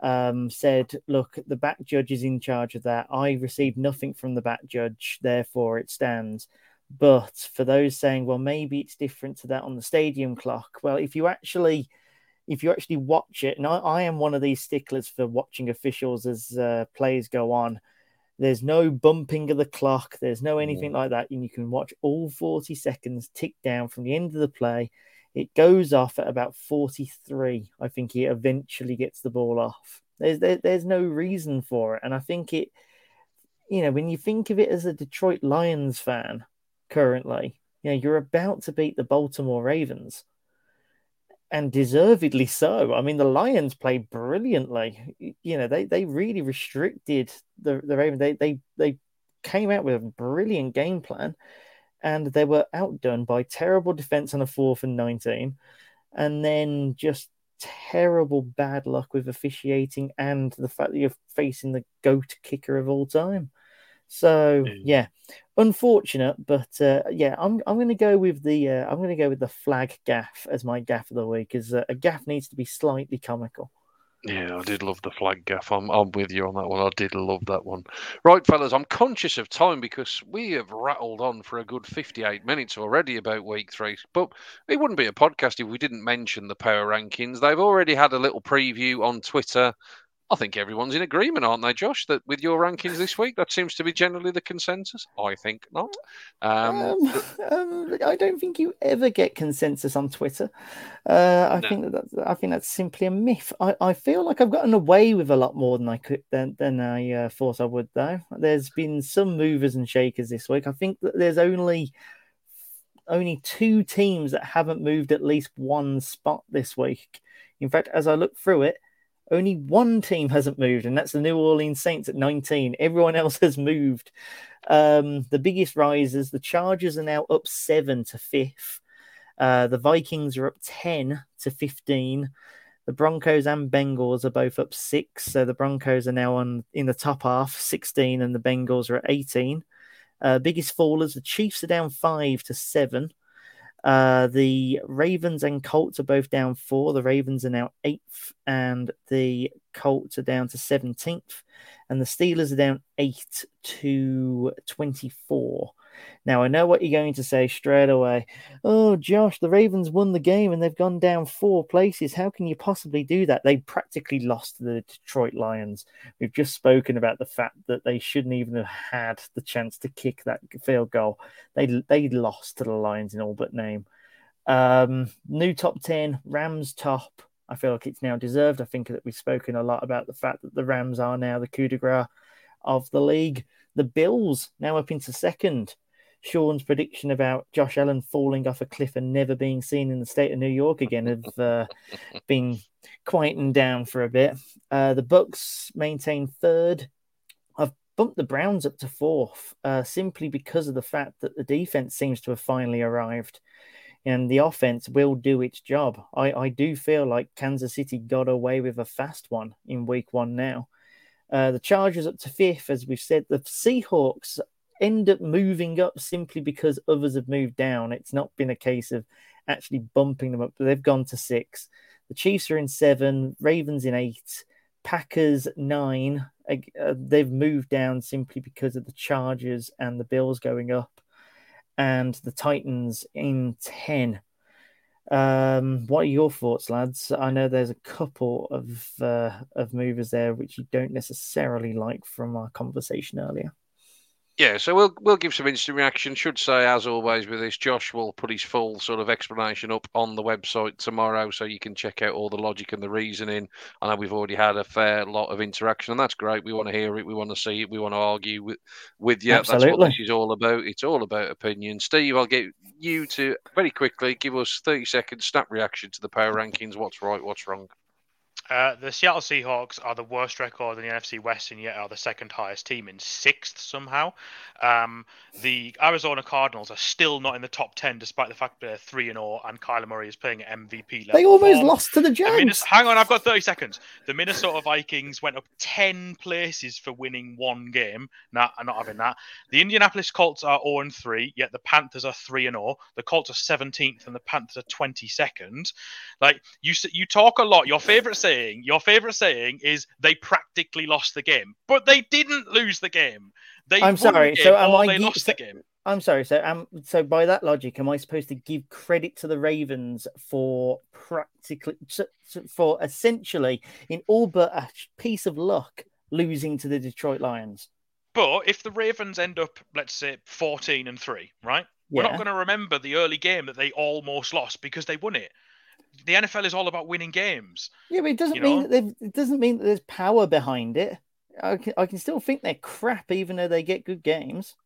um, said, "Look, the back judge is in charge of that. I received nothing from the back judge, therefore it stands." But for those saying, "Well, maybe it's different to that on the stadium clock," well, if you actually if you actually watch it, and I, I am one of these sticklers for watching officials as uh, plays go on. There's no bumping of the clock. There's no anything like that, and you can watch all 40 seconds tick down from the end of the play. It goes off at about 43. I think he eventually gets the ball off. There's there, there's no reason for it, and I think it. You know, when you think of it as a Detroit Lions fan, currently, you know, you're about to beat the Baltimore Ravens and deservedly so. I mean, the Lions played brilliantly. You know, they they really restricted the the Ravens. They they they came out with a brilliant game plan, and they were outdone by terrible defense on a fourth and nineteen, and then just terrible bad luck with officiating and the fact that you're facing the goat kicker of all time. So Mm. yeah, unfortunate, but uh, yeah, I'm I'm going to go with the uh, I'm going to go with the flag gaff as my gaff of the week. Because uh, a gaff needs to be slightly comical. Yeah, I did love the flag gaff. I'm, I'm with you on that one. I did love that one. Right, fellas, I'm conscious of time because we have rattled on for a good 58 minutes already about week three. But it wouldn't be a podcast if we didn't mention the power rankings. They've already had a little preview on Twitter. I think everyone's in agreement, aren't they, Josh, that with your rankings this week? That seems to be generally the consensus. I think not. Um, Um, <laughs> um, I don't think you ever get consensus on Twitter. Uh, I No. think that that's, I think that's simply a myth. I, I feel like I've gotten away with a lot more than I could than, than I uh, thought I would. Though there's been some movers and shakers this week. I think that there's only only two teams that haven't moved at least one spot this week. In fact, as I look through it, only one team hasn't moved, and that's the New Orleans Saints at 19. Everyone else has moved. Um, the biggest rises, the Chargers are now up seven to fifth. Uh, the Vikings are up 10 to 15. The Broncos and Bengals are both up six. So the Broncos are now on in the top half, 16, and the Bengals are at 18. Uh, biggest fallers, the Chiefs are down five to seven. Uh, the Ravens and Colts are both down four. The Ravens are now eighth, and the Colts are down to 17th, and the Steelers are down eight to 24. Now, I know what you're going to say straight away. Oh, Josh, the Ravens won the game and they've gone down four places. How can you possibly do that? They practically lost to the Detroit Lions. We've just spoken about the fact that they shouldn't even have had the chance to kick that field goal. They they lost to the Lions in all but name. Um, new top 10, Rams top. I feel like it's now deserved. I think that we've spoken a lot about the fact that the Rams are now the coup de grace of the league. The Bills now up into second. Sean's prediction about Josh Allen falling off a cliff and never being seen in the state of New York again have uh, <laughs> been quieting down for a bit. Uh, the Bucs maintain third. I've bumped the Browns up to fourth uh, simply because of the fact that the defense seems to have finally arrived and the offense will do its job. I, I do feel like Kansas City got away with a fast one in week one now. Uh, the Chargers up to fifth, as we've said. The Seahawks end up moving up simply because others have moved down. It's not been a case of actually bumping them up, but they've gone to six. The Chiefs are in seven, Ravens in eight, Packers nine. Uh, they've moved down simply because of the Chargers and the Bills going up, and the Titans in 10. Um, what are your thoughts, lads? I know there's a couple of uh, of movers there which you don't necessarily like from our conversation earlier. Yeah, so we'll we'll give some instant reaction. Should say, as always with this, Josh will put his full sort of explanation up on the website tomorrow, so you can check out all the logic and the reasoning. I know we've already had a fair lot of interaction, and that's great. We want to hear it, we want to see it, we want to argue with with you. Absolutely. That's what this is all about. It's all about opinion. Steve, I'll get you to very quickly give us thirty seconds snap reaction to the power rankings. What's right? What's wrong? Uh, the Seattle Seahawks are the worst record in the NFC West, and yet are the second highest team in sixth somehow. Um, the Arizona Cardinals are still not in the top ten, despite the fact that they're three and zero, and Kyler Murray is playing at MVP level. They almost form. lost to the Giants. The hang on, I've got thirty seconds. The Minnesota Vikings went up ten places for winning one game. Nah, I'm not having that. The Indianapolis Colts are zero and three, yet the Panthers are three and zero. The Colts are seventeenth, and the Panthers are twenty second. Like you, you talk a lot. Your favorite saying saying, your favorite saying is they practically lost the game, but they didn't lose the game. They I'm sorry. The so am I? They lost so, the game. I'm sorry. So um, so by that logic, am I supposed to give credit to the Ravens for practically for essentially in all but a piece of luck losing to the Detroit Lions? But if the Ravens end up, let's say, 14 and three, right? Yeah. We're not going to remember the early game that they almost lost because they won it the NFL is all about winning games. Yeah, but it doesn't you mean that it doesn't mean that there's power behind it. I can, I can still think they're crap, even though they get good games.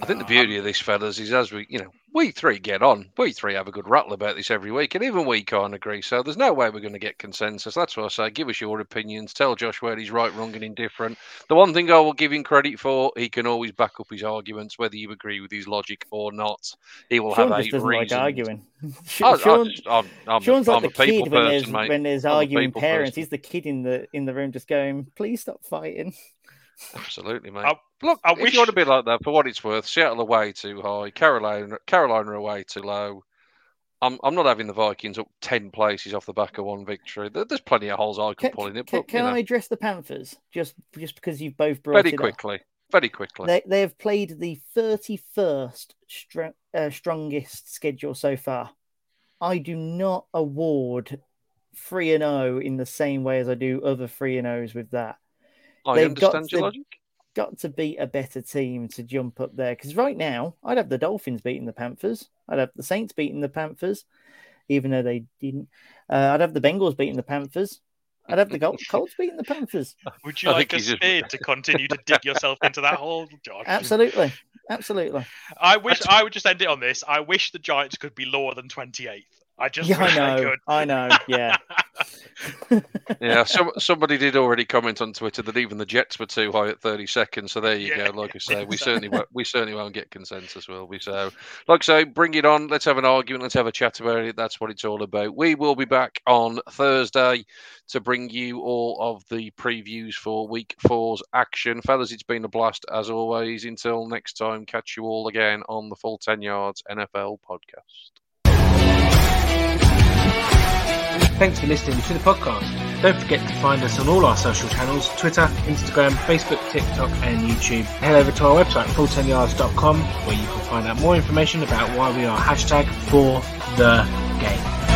I think the beauty of this, fellas, is as we, you know, we three get on. We three have a good rattle about this every week, and even we can't agree. So there's no way we're going to get consensus. That's why I say. Give us your opinions. Tell Josh where he's right, wrong, and indifferent. The one thing I will give him credit for, he can always back up his arguments, whether you agree with his logic or not. He will Sean have just a doesn't reason. like arguing. <laughs> I, Sean, I just, I'm, I'm, Sean's like the kid when there's person, mate. when there's I'm arguing parents. person. He's the kid in the in the room just going, "Please stop fighting." Absolutely, mate. I, look, I if wish you want to be like that, for what it's worth, Seattle away too high, Carolina Carolina away too low. I'm I'm not having the Vikings up ten places off the back of one victory. There's plenty of holes I could Can, pull in it, can, but can you know, I address the Panthers just just because you've both brought very it up? quickly, very quickly. They they have played the thirty first str- uh, strongest schedule so far. I do not award three and zero in the same way as I do other three and O's with that. I they've got your to- logic. Got to beat a better team to jump up there because right now I'd have the Dolphins beating the Panthers. I'd have the Saints beating the Panthers, even though they didn't. Uh, I'd have the Bengals beating the Panthers. I'd have the Col- <laughs> Colts beating the Panthers. Would you I like think a he's just- to continue to dig yourself into that hole, Josh? Absolutely, absolutely. I wish I would just end it on this. I wish the Giants could be lower than 28th. I just Yeah, I know. could. I know. Yeah. <laughs> yeah, some, somebody did already comment on Twitter that even the Jets were too high at 30 seconds. So there you Yeah. go. Like I say, we <laughs> certainly won't, we certainly won't get consensus, will we? So, like I say, bring it on. Let's have an argument. Let's have a chat about it. That's what it's all about. We will be back on Thursday to bring you all of the previews for Week Four's action, fellas. It's been a blast as always. Until next time, catch you all again on the Full Ten Yards NFL podcast. Thanks for listening to the podcast. Don't forget to find us on all our social channels Twitter, Instagram, Facebook, TikTok, and YouTube. Head over to our website, full10yards.com, where you can find out more information about why we are hashtag for the game.